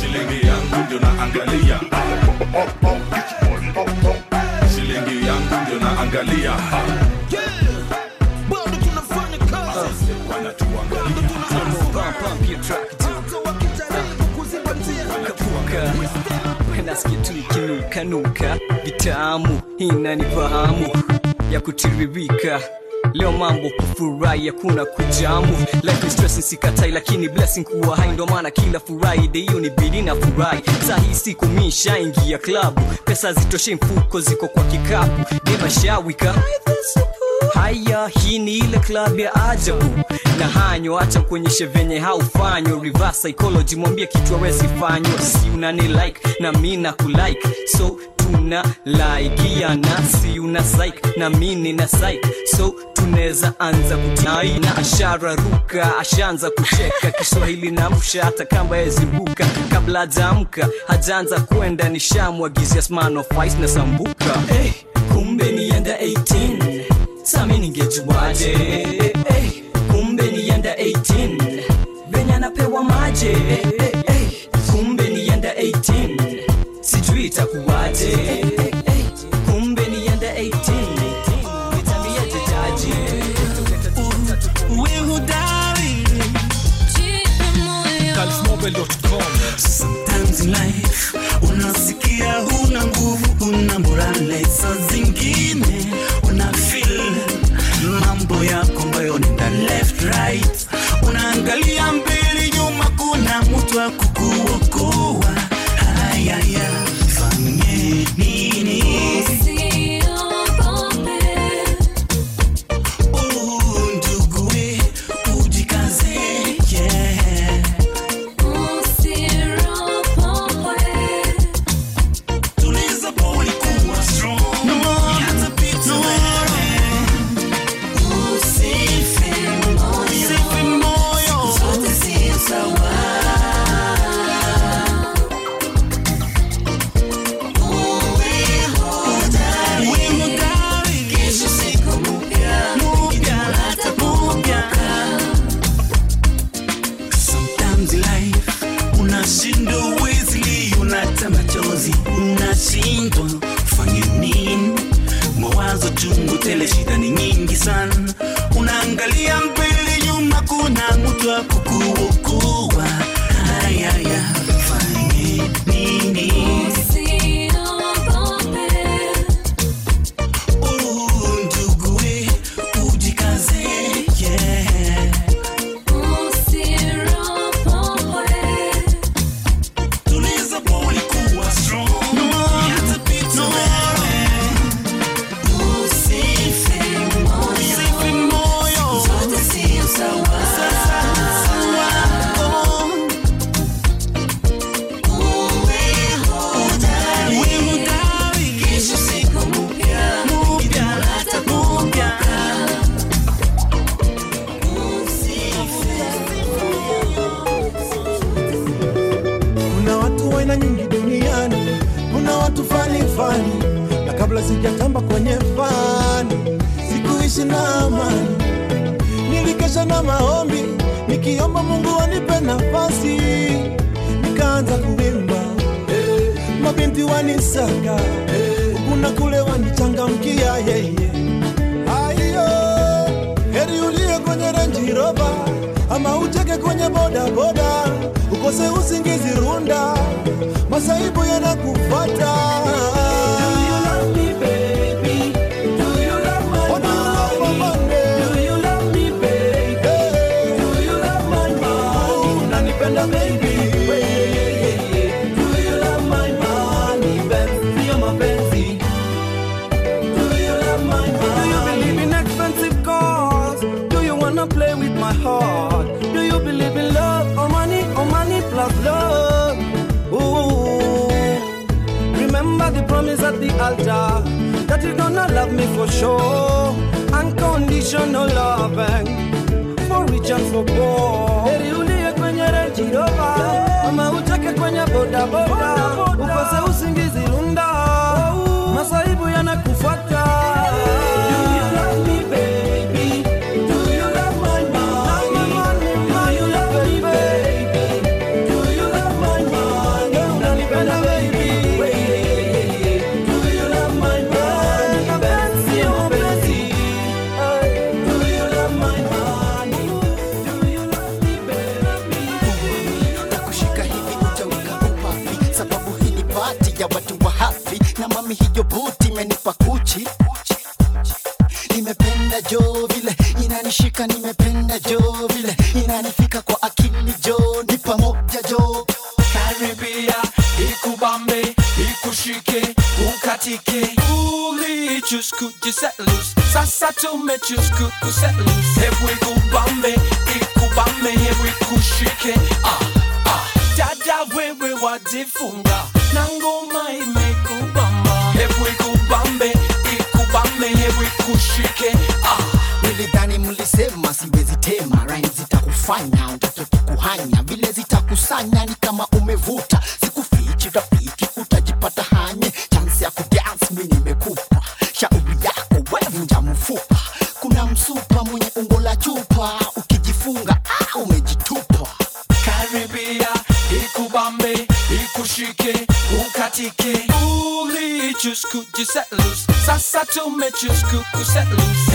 shilingi yangu ndio naangalia. Shilingi yangu ndio naangalia. Nasikia vitamu inanifahamu ya kutiririka leo mambo kufurahi hakuna kujamu. Life sikatai lakini blessing kuwa hai. Ndo maana kila furahi hiyo ni bidi na furahi. Saa hii siku mi shaingia klabu pesa zitoshe mfuko ziko kwa kikapu. Demashawika haya hii ni ile club ya ajabu. Na hanyo acha kuonyeshe venye haufanywa reverse psychology mwambie kitu awezi fanywa si unani like na mi na kulike so tuna laikiana si una psych na mi nina psych. So tunaweza anza kutai na ashara ruka ashaanza kucheka. Kiswahili na msha hata kamba yezibuka. kabla hajaamka hajaanza kwenda nishamwagizia smano fice na sambuka. Hey, kumbe nienda 18 sami ningejuaje? Hey, kumbe nienda 18 venye anapewa maje hey, hey, kumbe nienda 18 sijui itakuwaje. Hey, kumbe nienda 18 nitamieje jaji. Sometimes in life. Unasikia huna nguvu, una morale, saa yako ambayo nenda left right, unaangalia mbele nikiomba Mungu anipe nafasi, nikaanza kuimba hey. mabinti wanisaka hey. kuna kule wanichangamkia yeye yeah, aiyo heri uliye kwenye renji roba ama ucheke kwenye bodaboda ukose usingizi runda, masaibu yanakufata me for sure. Unconditional loving for rich and for poor. Mama uliye kwenye boda, roba, ama ucheke kwenye bodaboda, upase usingizi runda, oh. masaibu yanakufuata. set loose. Sasa tumechus kuku set loose. Hebu ikubambe, ikubambe, hebu ikushike. Ah, ah. Dada wewe wajifunga na ngoma imekubamba. Hebu ikubambe, ikubambe, hebu ikushike. Ah. Nilidhani mlisema siwezi tema, rhyme zitakufanya utake kukuhanya, vile zitakusanya ni kama umevuta tattoo Mitchell's cuckoo set loose.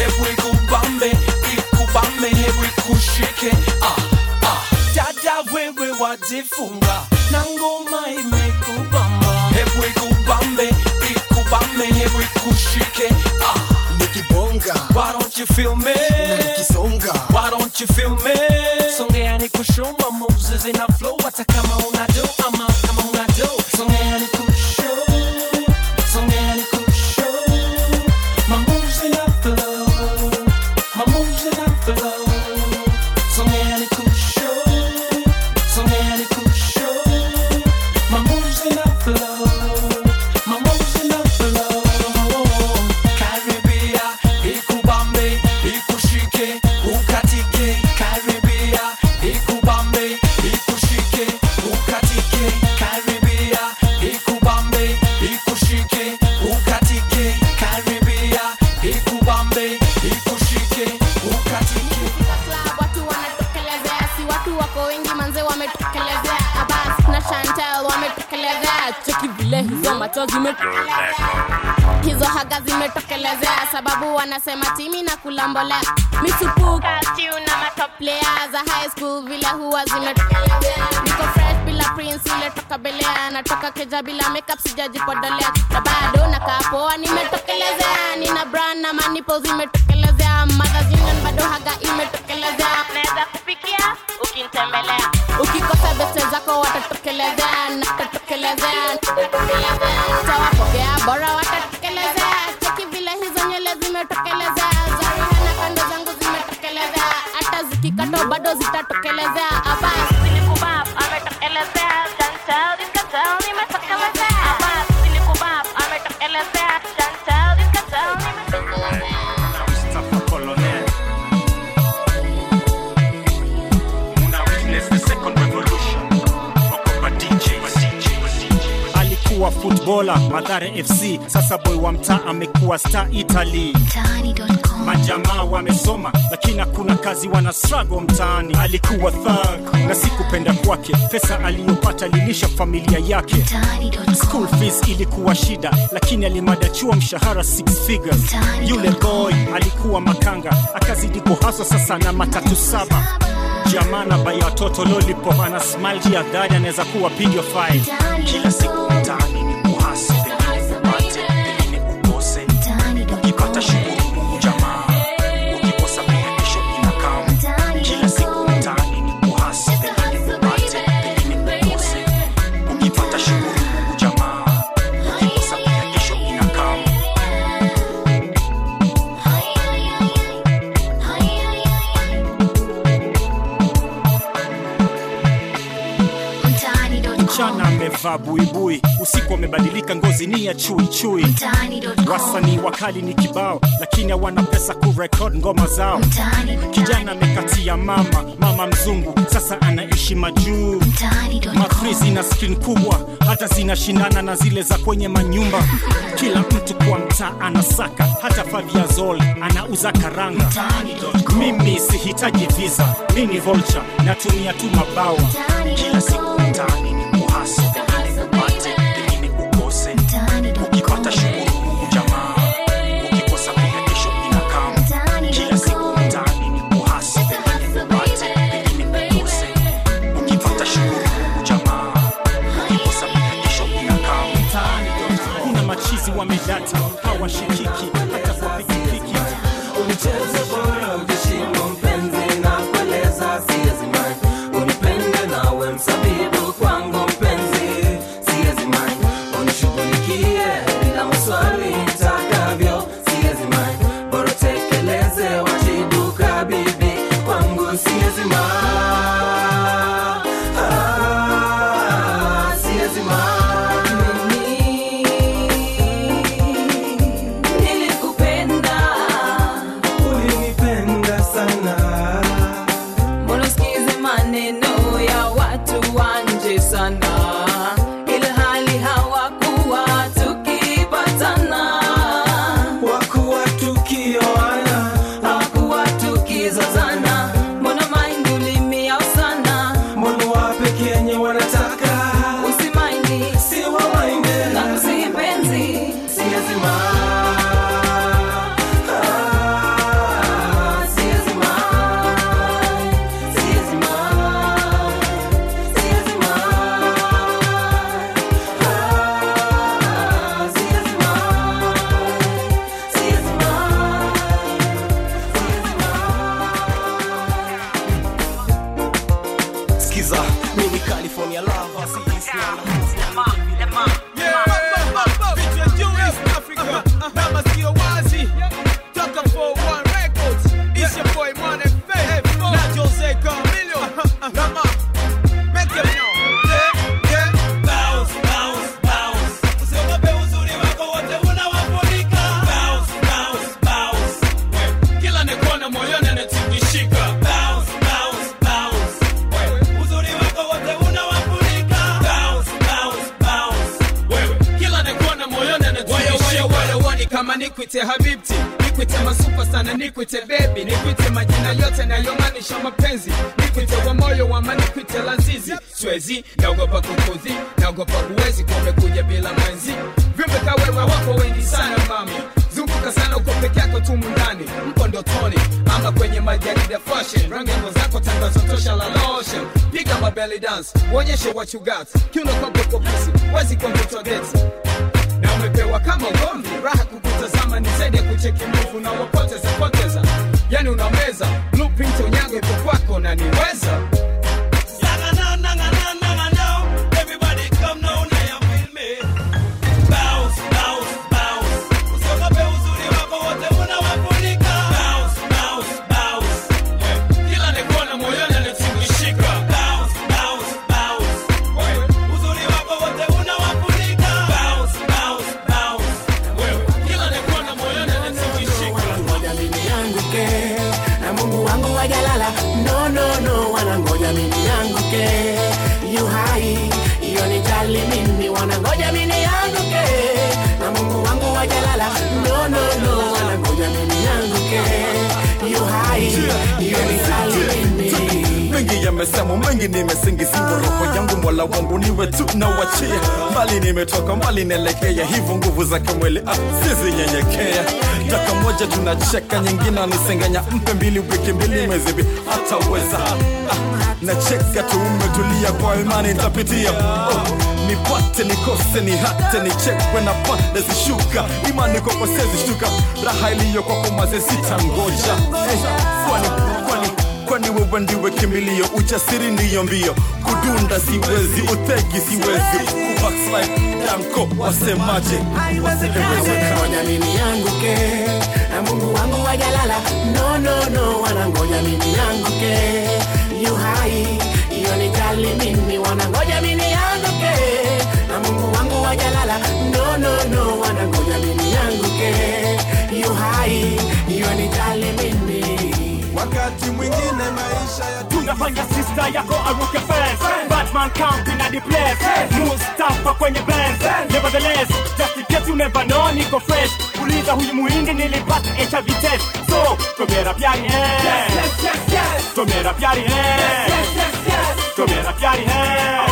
la make up si jadi pot wa mtaa amekuwa star Italy. Majamaa wamesoma lakini hakuna kazi, wana struggle mtaani. Alikuwa thug na sikupenda kwake, pesa aliyopata lilisha familia yake. School fees ilikuwa shida, lakini alimadachua mshahara six figures. Yule boy alikuwa makanga, akazidi kuhaswa, sasa na matatu saba jamaa na bai watoto lolipo, ana smile ya anaweza kuwa pidio file kila siku wamevaa buibui, usiku wamebadilika ngozi ni ya chuichui. Wasanii wakali ni kibao, lakini hawana pesa kurekod ngoma zao. Kijana amekatia mama, mama mzungu, sasa anaishi majuu. Mafri zina skrin kubwa, hata zinashindana na zile za kwenye manyumba. Kila mtu kwa mtaa anasaka, hata Fabiazol anauza karanga. Mimi sihitaji visa, mimi ni vulture, natumia tu mabawa kila siku mtaani. Mbio kudunda siwezi utegi siwezi. Kubackslide wasemaje? Wanangoja mimi nianguke na Mungu wangu wajalala, no no no, wanangoja mimi nianguke, yu hai hiyo ni jali mimi, wanangoja mimi nianguke na Mungu wangu wajalala, no no no, wanangoja mimi nianguke, yu hai hiyo ni jali mimi. Wakati mwingine maisha ya tunafanya sister yako aruke fence. Batman counting na the place mustafa kwenye benz. Nevertheless just in case you never know niko fresh. Uliza huyu muhindi nilipata hiv test. So tomera pyari hai eh. tomera pyari hai eh. tomera pyari eh.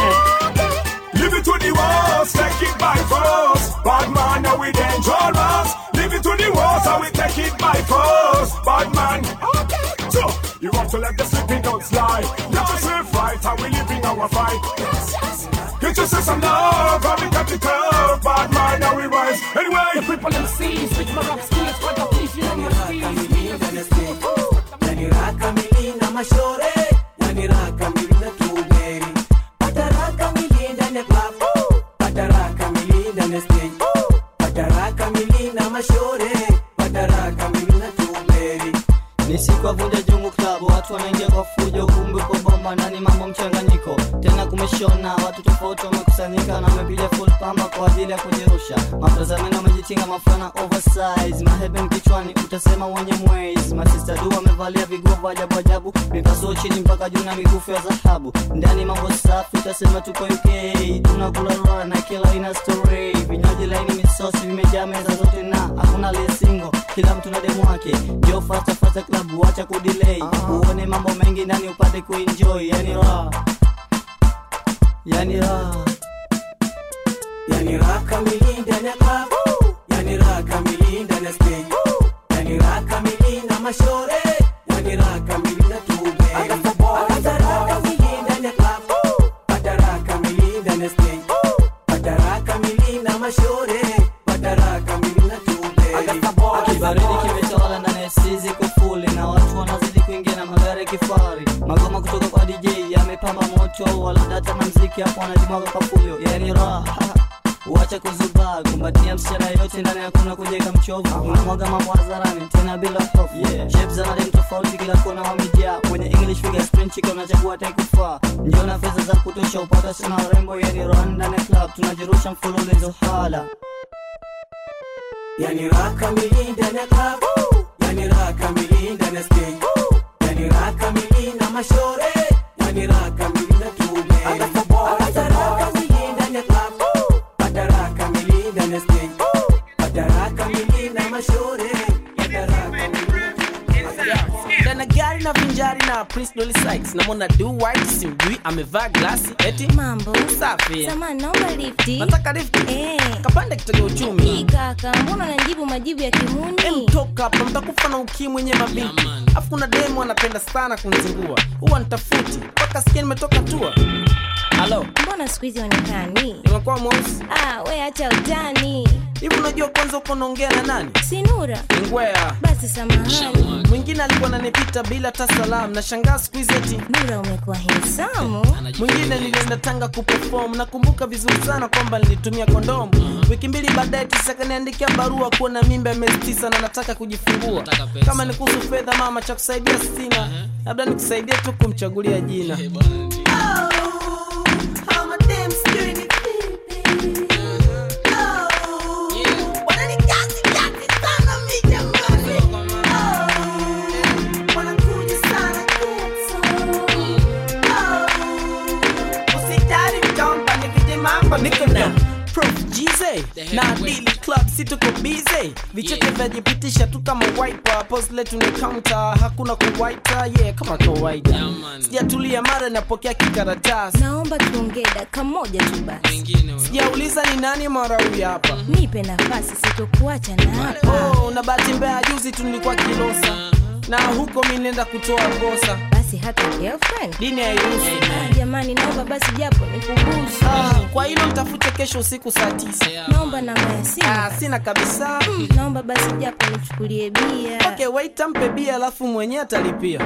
Live it to the walls, take it by force. Bad man, now we dangerous. Live it to the walls, and we take it by force. Bad man, okay. You have to let the sleeping dogs lie. Let yourself right, and we living our fight. Get yourself some love, and we got the tough. Bad mind, now? we rise. Anyway, the people in seas, which my rock skills, what the fish, you know, my. Then you rock, I'm lean, I'm a shorty. Ya kujirusha. Matazameni wamejitinga mafana oversize. Maheben kichwani utasema wenye mwezi. Masista du wamevalia viguvu ajabu ajabu. Mipasuo chini mpaka juu na mikufu ya dhahabu ndani mambo safi utasema tuko uk tunakula na kila ina story. Vinywaji laini misosi vimejaa meza zote na hakuna lesingo kila mtu na demu wake. Jo fasta klabu wacha kudilei, uone mambo mengi ndani upate kuenjoy. Yani raha yani raha Yani ndani stage. Yani raha kamili na mashore, yani na stage. Mashore, kibaridi kimetawala ndani ya sizi kufuli. Watu wanazidi kuingia na magari ya kifahari magoma kutoka kwa dj yamepamba moto wala data na mziki hapo wanajimwaga kwa raha Wacha kuzubaa, kumbatia msichana yote ndani yakuna kujenga mchovu. Unamwaga mambo hadharani tena bila hofu. Yeah. Shapes za madem tofauti kila kona wamejaa. Kwenye English fingerprint chicken unachagua taikufaa. Njoo na pesa za kutosha upata sana warembo, yani Rwanda na club tunajirusha mfululizo hala. Yani raka milinda na club, yani raka milinda na stage. Yani raka milinda mashore, na prince Dolly Sykes namwona du white simjui amevaa glasi eti. Mambo. Safi samani naomba lifti. Nataka lifti. Eh. kapande kitega uchumi. Hii kaka mbona unajibu majibu ya kimuni? Toka hapa mtakufa na ukimwi wenye mabinti afu kuna demo anapenda sana kunzingua huwa nitafuti. Mpaka sikia nimetoka tua halo mbona siku hizi onekani nimekuwa mweusi. Ah, we acha utani. Hivi unajua kwanza uko naongea na nani? Sinura ngwea. Basi samahani. Mwingine alikuwa ananipita bila hata salamu. Nashangaa siku hizi eti nura umekuwa hensamu mwingine nilienda tanga kuperform. Nakumbuka vizuri sana kwamba nilitumia kondomu. Wiki mbili baadaye tisa kaniandikia barua kuwa na mimba ya miezi tisa na nataka kujifungua. Kama ni kuhusu fedha mama cha kusaidia sina. Labda nikusaidia tu kumchagulia jina na Dili Club si tuko busy. Yeah. vyajipitisha tu kama wiper pose letu ni counter. Hakuna kuwaita yeah kama kawaida sijatulia mara napokea kikaratasi. Naomba tuongee daka moja tu basi. Sijauliza ni nani mara huyu hapa. Nipe nafasi sitokuacha na hapa. Oh, na bahati mbaya juzi tu nilikuwa kilosa. Na huko mi nenda kutoa kosa basi hata girlfriend. Dini hairuhusu jamani naomba basi japo nikubusu Ah, kwa hilo mtafute kesho usiku saa tisa naomba namba ya simu. Ah, sina kabisa. Mm, naomba basi japo nichukulie bia. Okay, wait mpe bia alafu mwenyewe atalipia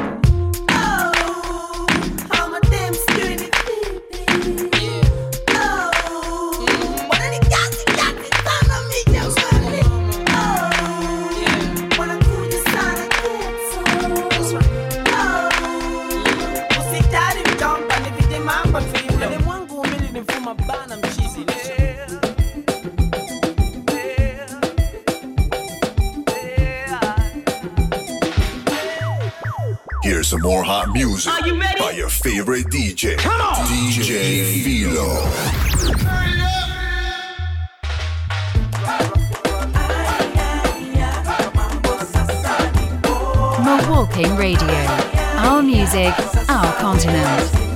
some more hot music Are you ready? by your favorite DJ, Come on! DJ Philo. Milwaukee Radio. Our music, our continent.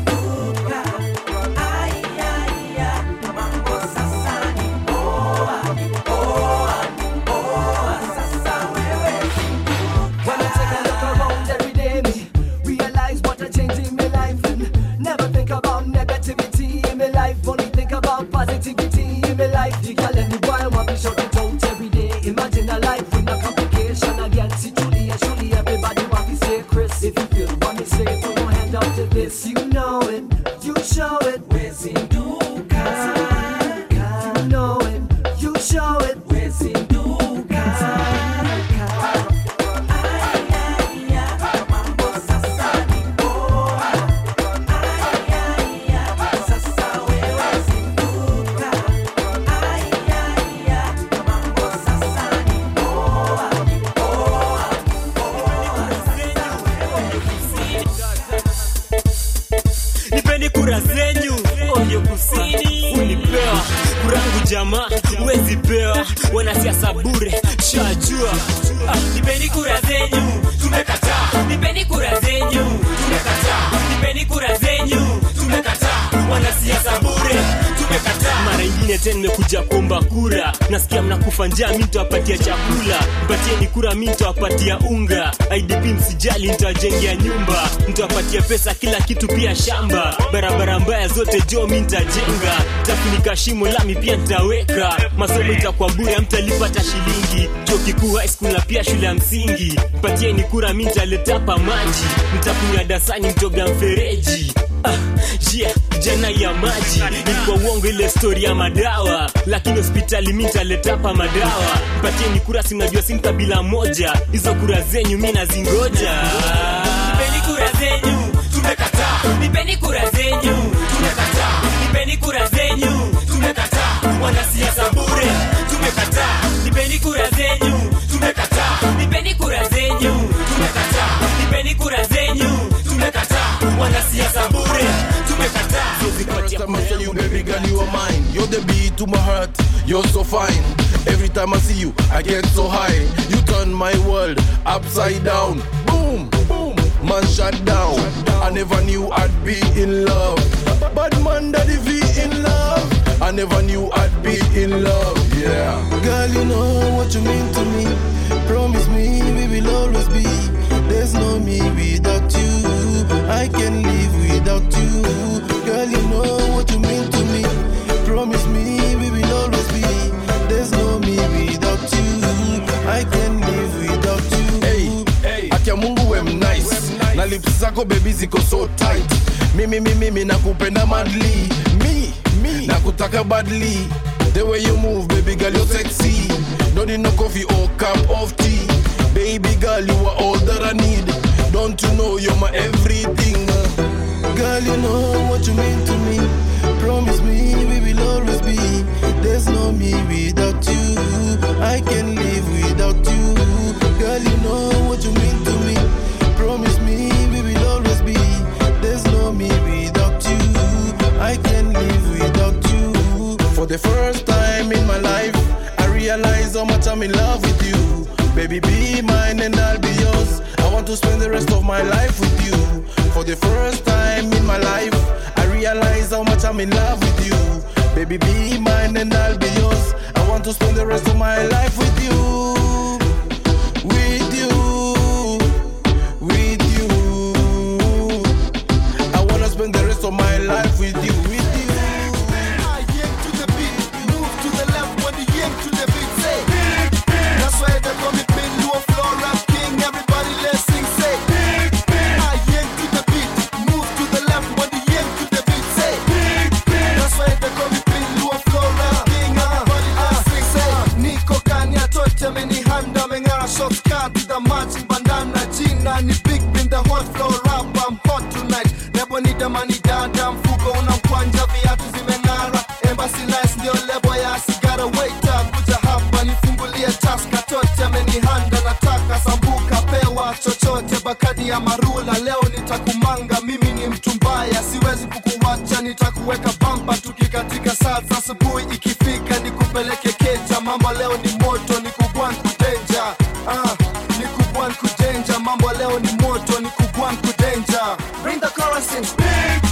Kitu pia shamba. Barabara mbaya zote jo mi ntajenga tafunika shimo lami pia ntaweka masomo itakuwa bure mtalipata shilingi. Chuo kikuu high na pia shule ya msingi. Patieni kura mi ntaletapa maji. Mtakunywa dasani mtoga mfereji. Ah, yeah, jana ya maji. Ilikuwa uongo ile stori ya madawa. Lakini hospitali mi ntaletapa madawa. Mpatieni kura simnajua simkabila moja. Hizo kura zenyu mi nazingoja. Kura zenyu nipeni kura zenyu tumekataa. Nipeni kura zenyu tumekataa. Wanasiasa bure tumekataa. Nipeni kura zenyu tumekataa. Nipeni kura zenyu tumekataa. Nipeni kura zenyu tumekataa. Wanasiasa bure tumekataa. To my heart, you're so. Every time I see so high. You my world upside down. Boom, boom. Man shut down. I never knew I'd be in love. Bad man, daddy V in love. I never knew I'd be in love. Yeah. Girl, you know what you mean to me. Promise me we will always be. There's no me without you. I can live without you. Girl, you know what you mean to me. Promise me lips zako baby ziko so tight. Mimi mimi mimi nakupenda madly. Me, me nakutaka badly. The way you move, baby girl, you're sexy. Don't need no coffee or cup of tea. Baby girl, you are all that I need. Don't you know you're my everything? Girl, you know what you mean to me. Promise me we will always be. There's no me without you. I can live without you. Girl, you know what you mean to the first time in my life, I realize how much I'm in love with you. Baby, be mine and I'll be yours. I want to spend the rest of my life with you. For the first time in my life, I realize how much I'm in love with you. Baby, be mine and I'll be yours. I want to spend the rest of my life with you. Jina ni big bin the hot floor rap I'm hot tonight. Lebo ni damani danda, mfuko unamkwanja viatu zimeng'ara Embassy nice ndio lebo ya sigara. Waiter kuja hapa nifungulie taska tote. Amenihanda nataka sambuka pewa chochote. Bakadi ya marula leo nitakumanga. Mimi ni mtu mbaya siwezi kukuwacha. Nitakuweka bamba tukikatika sasa asubuhi ikifika nikupeleke keja mambo leo ni moto Wisconsin. Big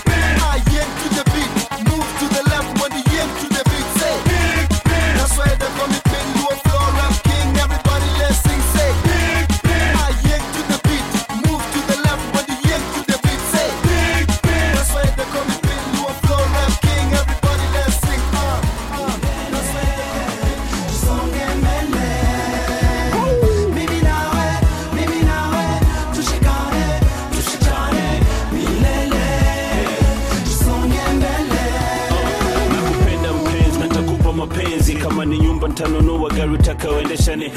kama ni nyumba ntanunua gari utakaoendeshani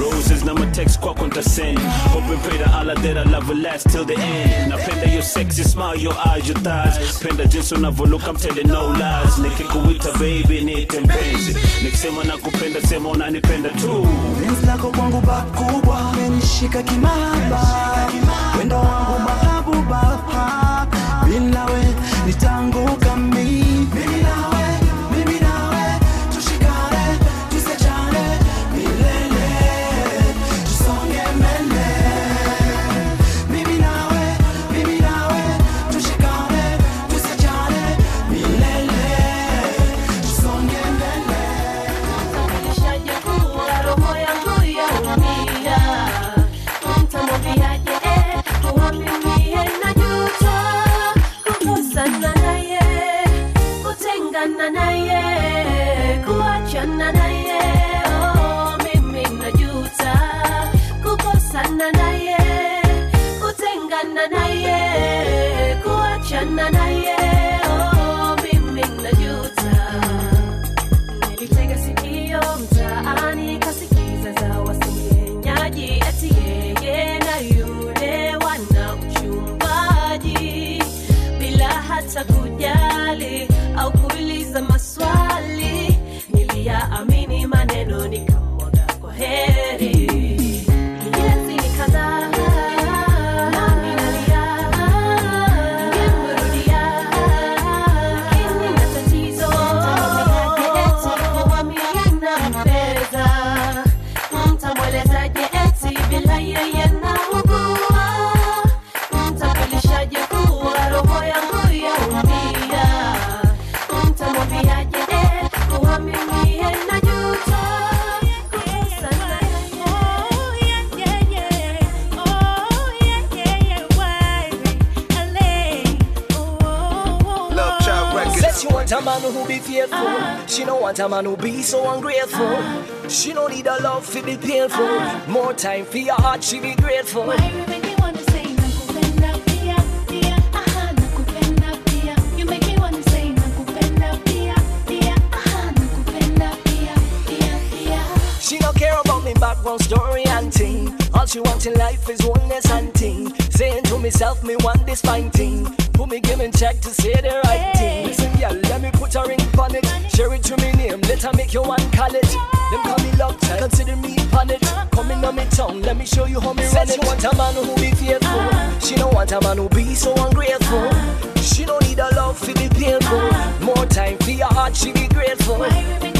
roses na matex kwako ntasend hope and pray to Allah love last till the end. Napenda your sexy smile your eyes your thighs. Penda jinsi unavoluka I'm no lies. Nikikuita baby niite mpenzi nikisema nakupenda sema unanipenda tu. Penzi lako kwangu bakubwa menishika kimaba wendo wangu mahabuba bila we nitanguka What a man who be so ungrateful. Uh, she no need a love fi be painful. Uh, More time for your heart, she be grateful. She don't care about me background story and thing. All she wants in life is oneness and thing. Saying to myself, me want this fine thing. Put me giving check to say the right hey. thing. Listen, yeah, let me put her in panic it to me name, let her make you one call it. Them call me love child, consider me on it. Coming on me tongue, let me show you how me run it. She want a man who be faithful. She don't want a man who be so ungrateful. She don't need a love to be painful. More time for your heart, she be grateful.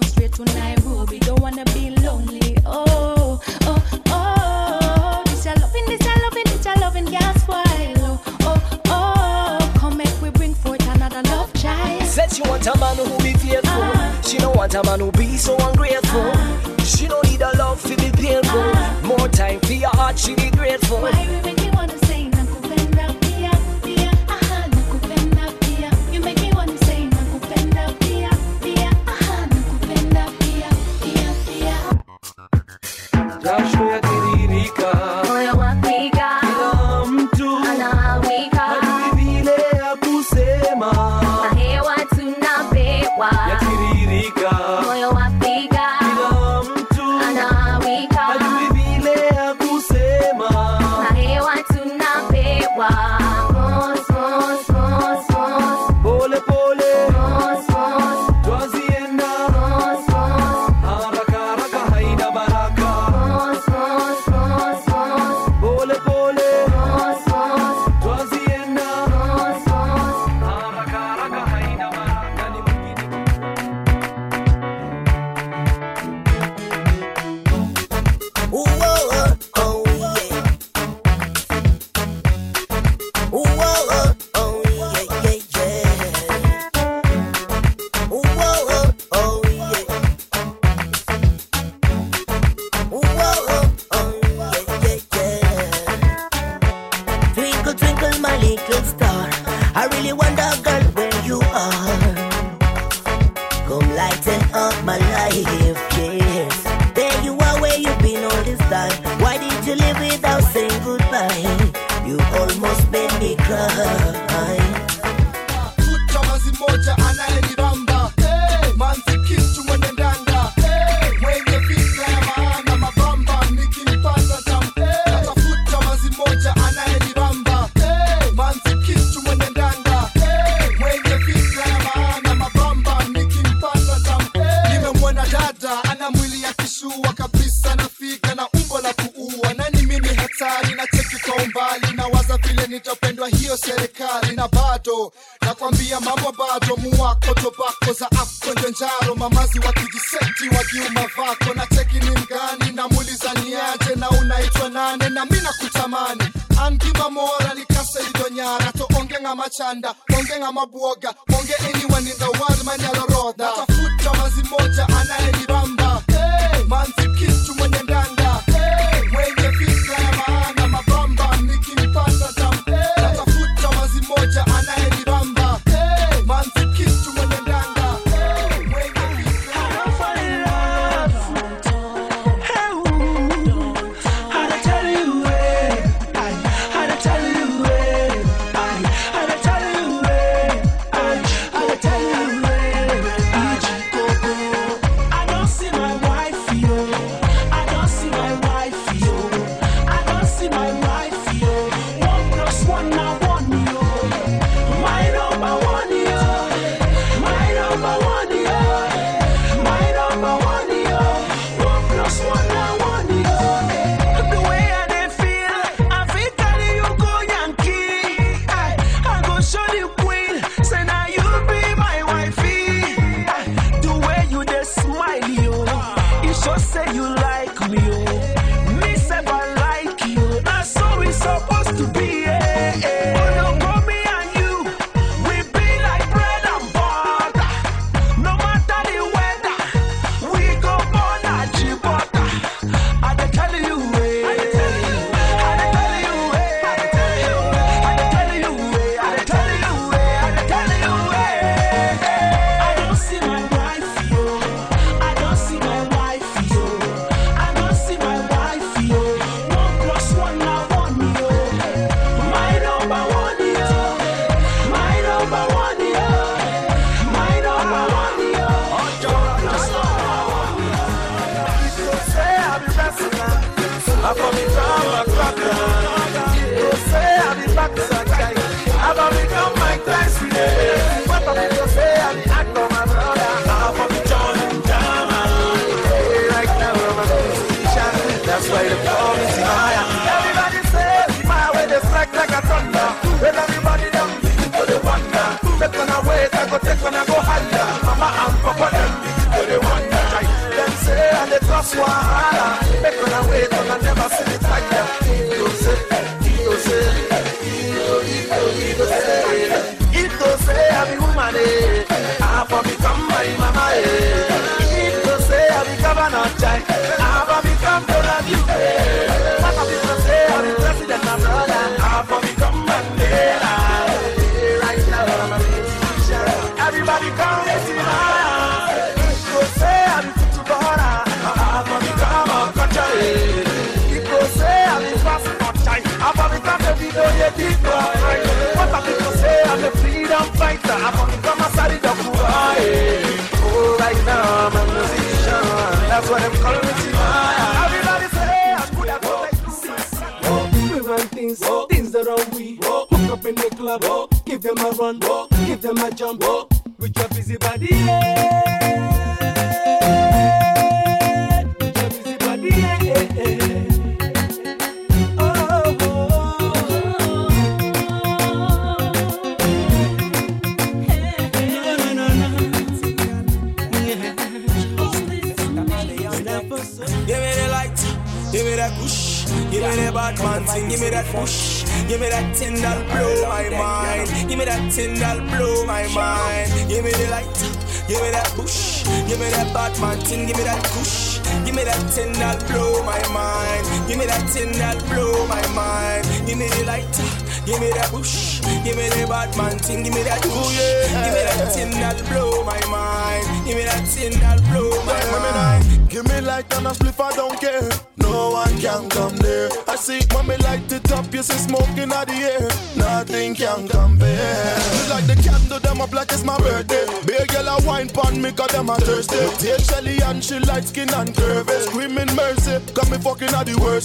Class straight to Nairobi. Don't wanna be lonely. Oh oh oh. This a loving this a loving this a loving gas while oh oh oh. Come make we bring forth another love child. Said she want a man who be faithful. Uh-huh. She don't want a man who be so ungrateful. Uh-huh. She don't need a love to be painful. Uh-huh. More time for your heart, she be grateful. Why you make me wanna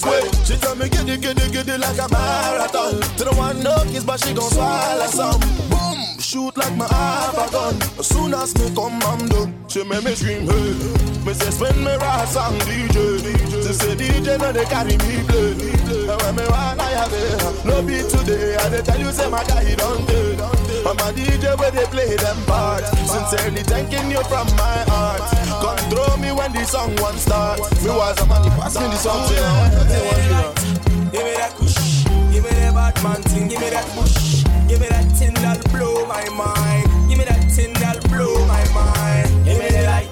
way. She tell me giddy, giddy, giddy like a marathon. To the one no kiss, but she gon' swallow some. Boom, shoot like my have. As soon as me come, I'm done. She make me scream, hey. Me say spin me right song DJ. She say DJ no they carry me play. And when me wanna have it, no be today. I dey tell you say my guy don't do. I'm a DJ where they play them parts. Sincerely thanking you from my heart. Control me when the song one starts. Me was a man, pass me the song to you. Give me that push, give me that bad man thing, give me that push, give me that thing that'll blow my mind, give me that thing that'll blow my mind, give me the light,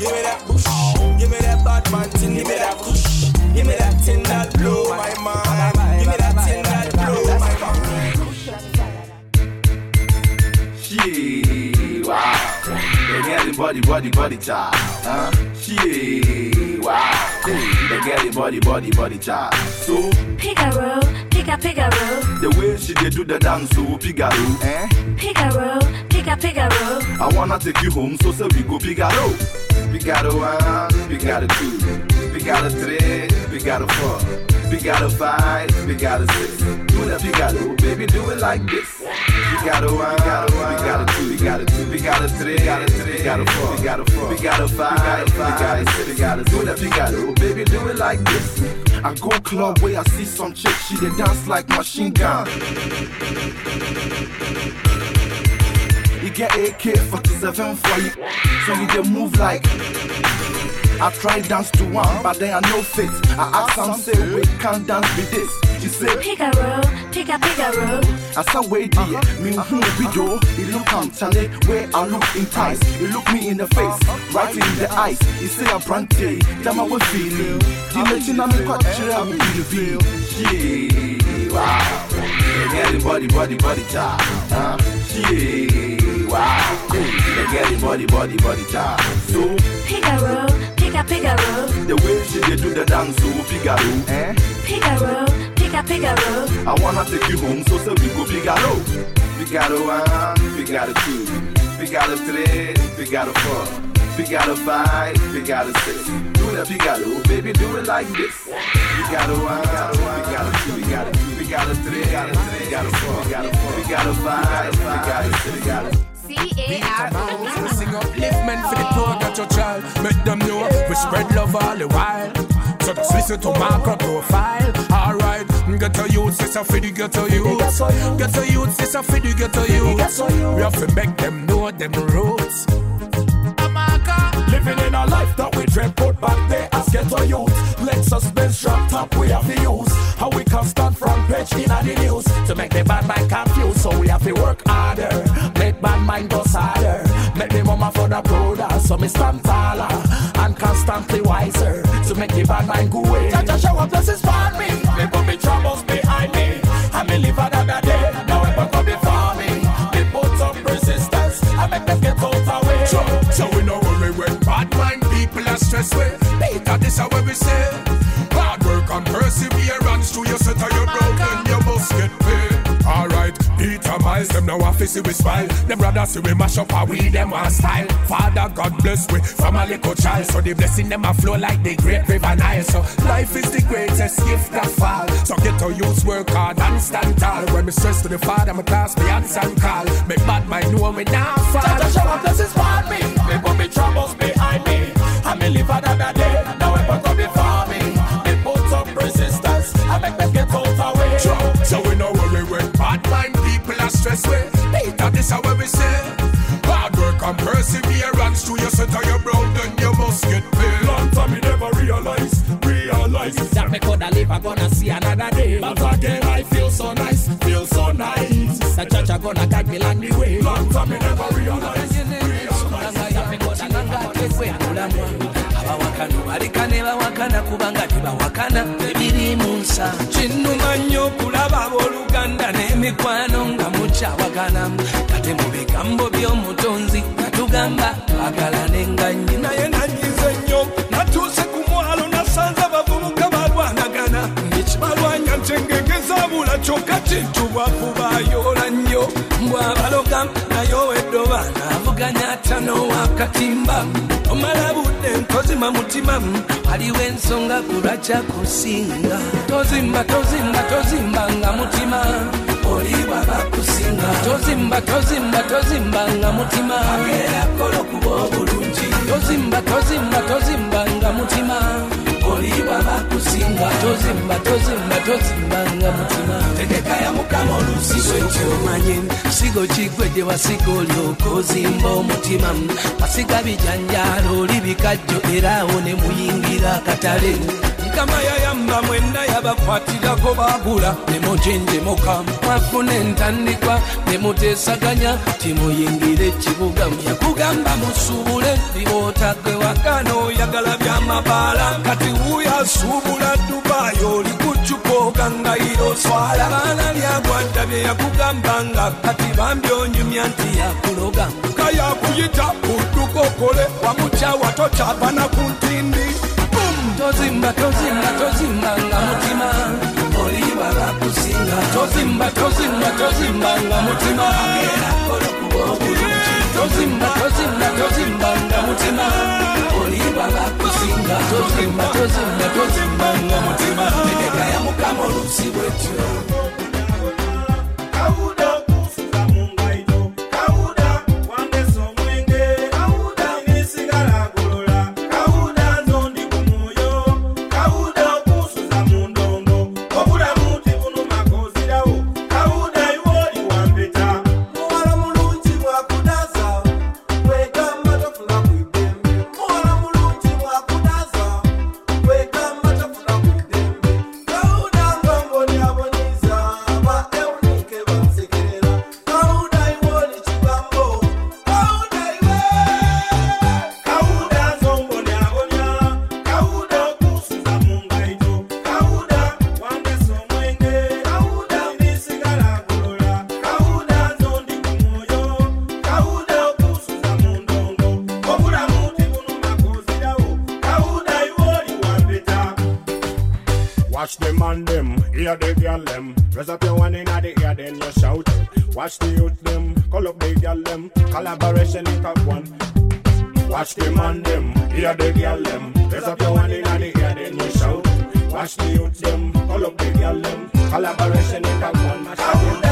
give me that push, give me that bad man thing, give me that body, body, body child. Huh? Shit, wow. The body, body, body child. So, Figaro, pica Figaro, the way she they do the dance, so Figaro, eh? Figaro, pica Figaro. I wanna take you home, so say we go Figaro. Figaro one, Figaro two, Figaro three, Figaro four, Figaro five, Figaro six up, you got it. Baby, do it like this. We got a one, got a one, we got a two, we got a two, we gotta three, got a three, we got a four, we got a four, we got a five, we gotta five, we got a six, we gotta do it up, you got it. Baby, do it like this. I go club where I see some chick, she they dance like machine gun. You get AK 47 for you, so you they move like. I try dance to one, but then are no fit. I ask some say we can't dance with this. She say Figaro, pica Figaro. I saw way dear, me who uh-huh. video. It look am chale eh, where I look enticed. It look me in the face, right in the eyes. He say I'm brandy, damn I eh, was feeling. The mention I'm in quite sure I'm in the feel. Yeah, wow. Yeah, the body, body, body child. Huh? Yeah, wow. They get the body, body, body child. So Figaro, pica Figaro, the way she dey do the dance, so Figaro, eh? Figaro, pica Figaro. I wanna take you home, so say we go Figaro. Figaro one, Figaro two, Figaro three, Figaro four, Figaro five, Figaro six. Do the Figaro, baby, do it like this. Figaro one, Figaro two, Figaro two, Figaro three, Figaro four, Figaro five, Figaro six, Figaro. Sing upliftment for the spread love all the while. So So just listen to my profile. Alright, get a youth, it's a for the get a youth. Get a youth, it's a for the get a youth. We have to make them know what them roots. Living in a life that we dread, put back there as ghetto youth. Lexus Benz drop top we have to use. How we constant front page in the news to make the bad mind confused. So we have to work harder, make bad mind go harder. Mama for brother, so me stand taller and constantly wiser to make the bad mind go away. Jah show up blessings for me, me put me troubles behind me, and me live another day. Now weapon come before me, me put up resistance, I make them get out of way. So, so we no worry when bad mind people are stressed with. Peter, this is what we say. Hard work and perseverance to your set Miles, them now have see we smile. Them brothers see we mash up our we them one style. Father God bless we from a little child. So the blessing them a flow like the great river Nile. So life is the greatest gift of all. So get to use work hard and stand tall. When me stress to the father, my class me answer and call. Make bad mind know me now fall. Jah show up blessings for me. Me put me troubles behind me. And me live another day. People are stressed with. Peter, this is what we say. Hard work and perseverance to your set of your brown, then you must get paid. Long time you never realize, realize that me coulda live, I gonna see another day. But again, I feel so nice, feel so nice. The church I gonna guide me along the way. Long time you never realize, abawakano balekane bawakana kubanga tebawakana ebiri mu nsa kinuma nnyo okulaba abooluganda n'emikwano mukyawagana kate mu bigambo by'omutonzi natugamba twagalane nga nnyi naye nanyize nnyo. Natuuse ku mwalo nasanze abavubuka balwanagana ekibalwanya ntengegeza bula kyokka kintu bwakubayoola nnyo. Mbwabaloga naye oweddoba naavuganya atano wakatimba omala budde nkozima mutima waliwo ensonga kulwakyakusinga tozimba tozimba tozimba nga mutima oli bwabakusinga tozimba tozimba tozimba nga mutima agerakola okuba obulungi tozimba tozimba tozimba nga mutima oliba bakusinga tozimba tozimba tozimbanga mutima. Tegeka ya mukama olusiso ekyomanyi sigo kikwedde wasiga olyoka ozimba omutima. Basiga bijanjaalo olibikajjo era awo ne muyingira akatale mukama yayamba mwenna yabakwatirako bagula nemujenjemuka mwafuna entandikwa nemuteesaganya timuyingire ekibuga yakugamba musuubule libootagwe wakana oyagala byamabaala kati wuyo asuubula dubayi oli kucukoga nga iroswala baana lyagwadda bye yakugambanga kati bambyonyumya nti yakuloga ka yakuyita udduka okole wamukyawa tokyavana ku ntindi tozimba tozimba tozimbanga motima. Olibala kusinga tozimba tozimba tozimbanga motima. Tozimba tozimba tozimbanga motima. Olibala kusinga tozimba tozimba tozimbanga motima. Edeka ya mukama olusi bwetyo girl them. Raise up your one in the ear, then you shout. Watch the youth them, call up the girl them. Collaboration in top one. Watch them and them, hear the girl them. Raise up your one in the ear, then you shout. Watch the youth them, call up the girl them. Collaboration in top one.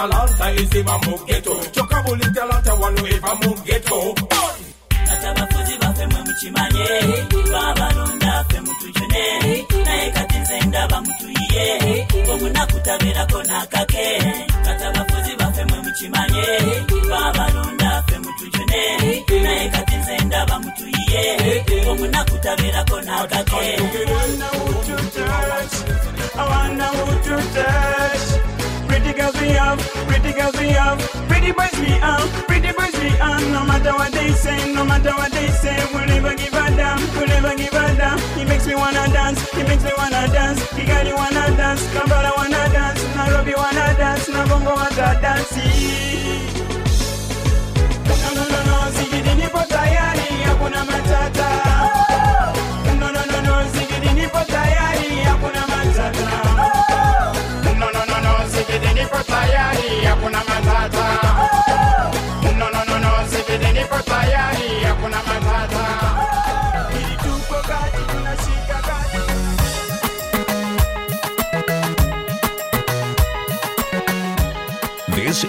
talanta, ese vamos ghetto. Chocabole talanta, wano eva move dance, Kigali wanna dance, Kampala wanna dance, Nairobi wanna dance, na Bongo wata dansi. No, no, no, no, sijini nipo tayari, hakuna matata.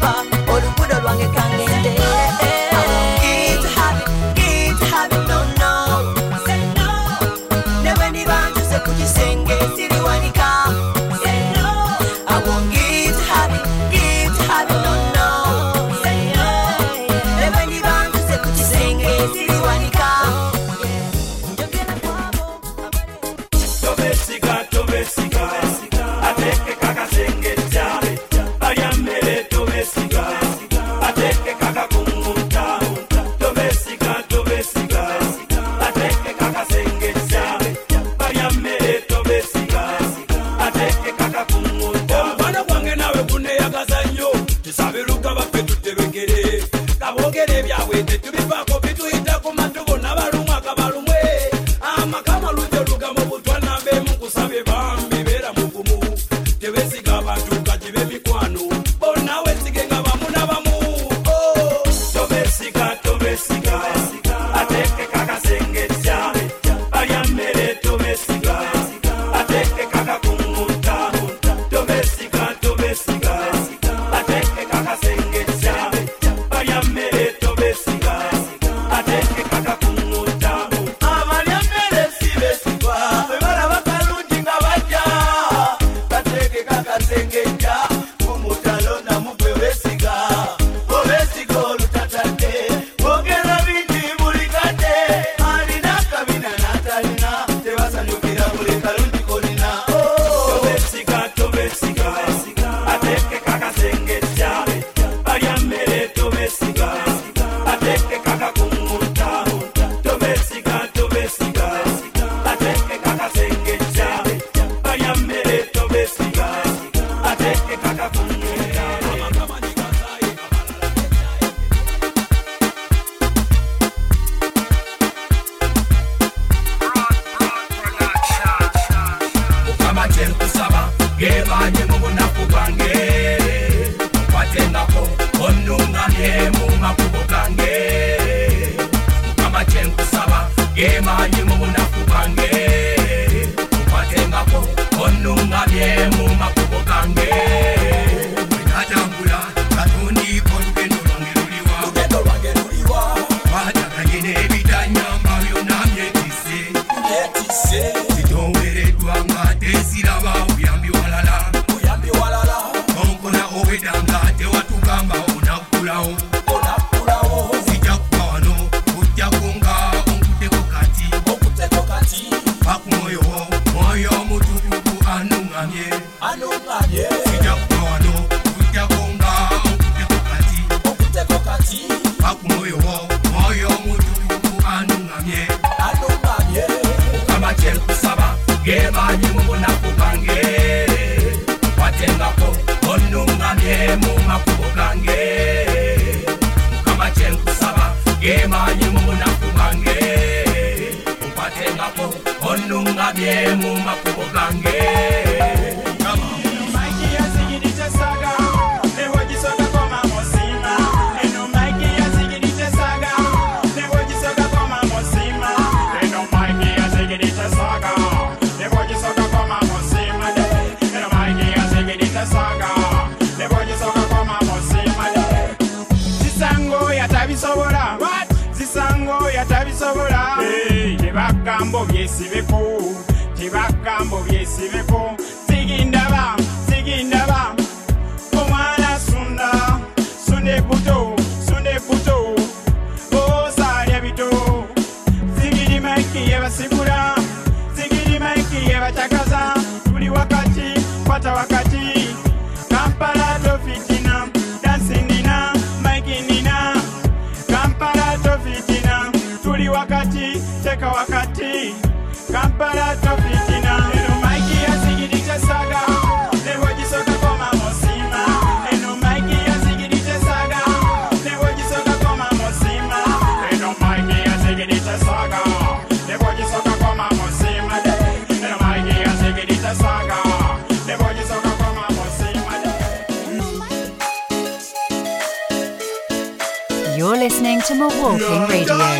papa oluguudo lwange kange by'esibeku tebagambo by'esibeku Wolf Radio.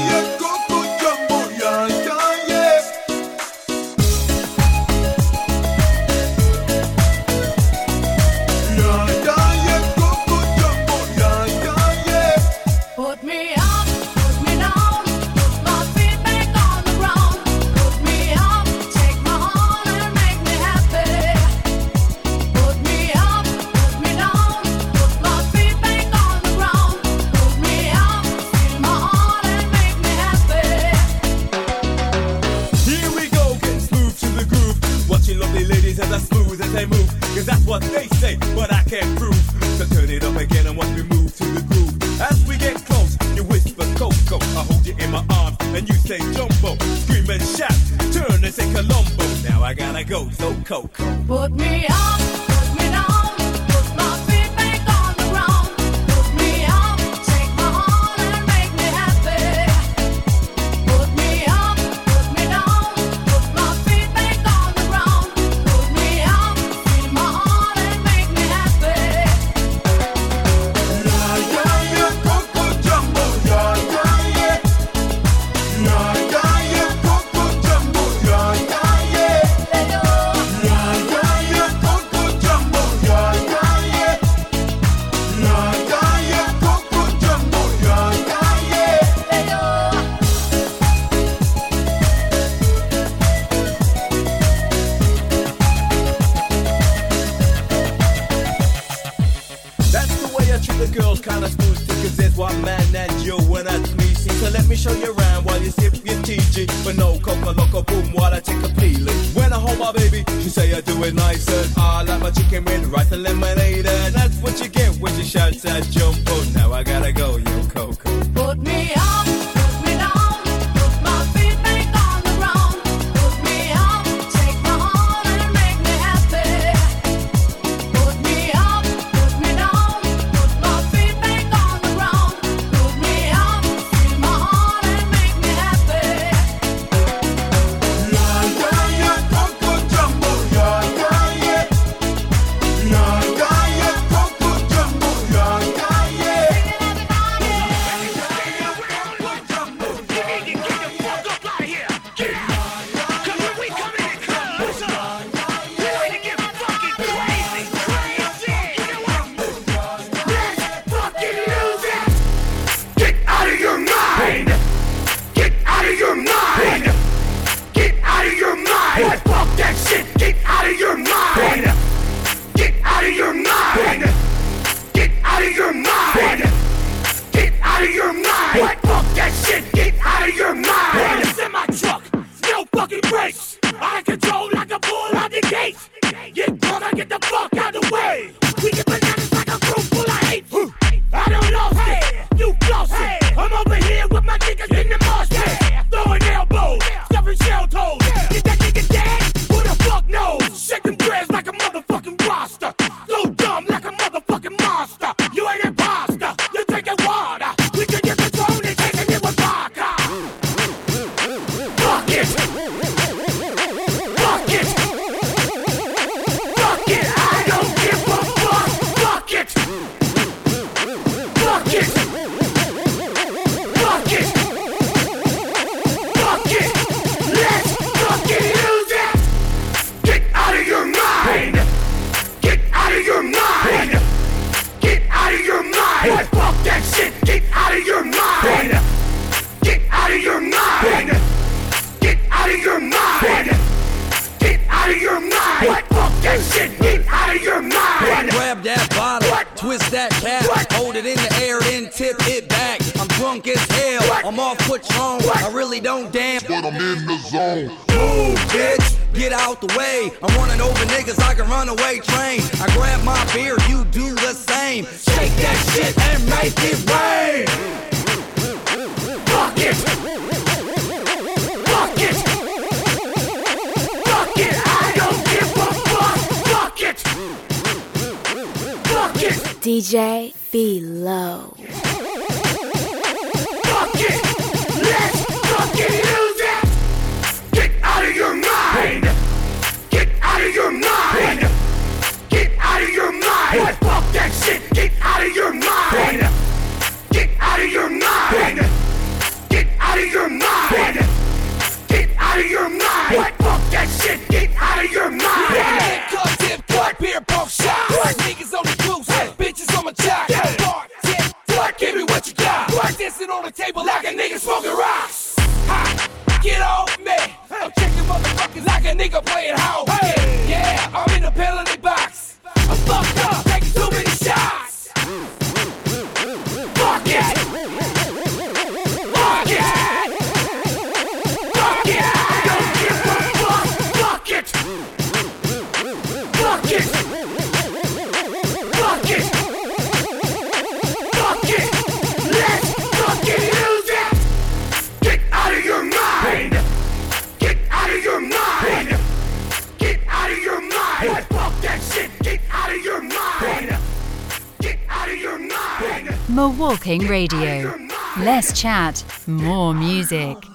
Chat, more music.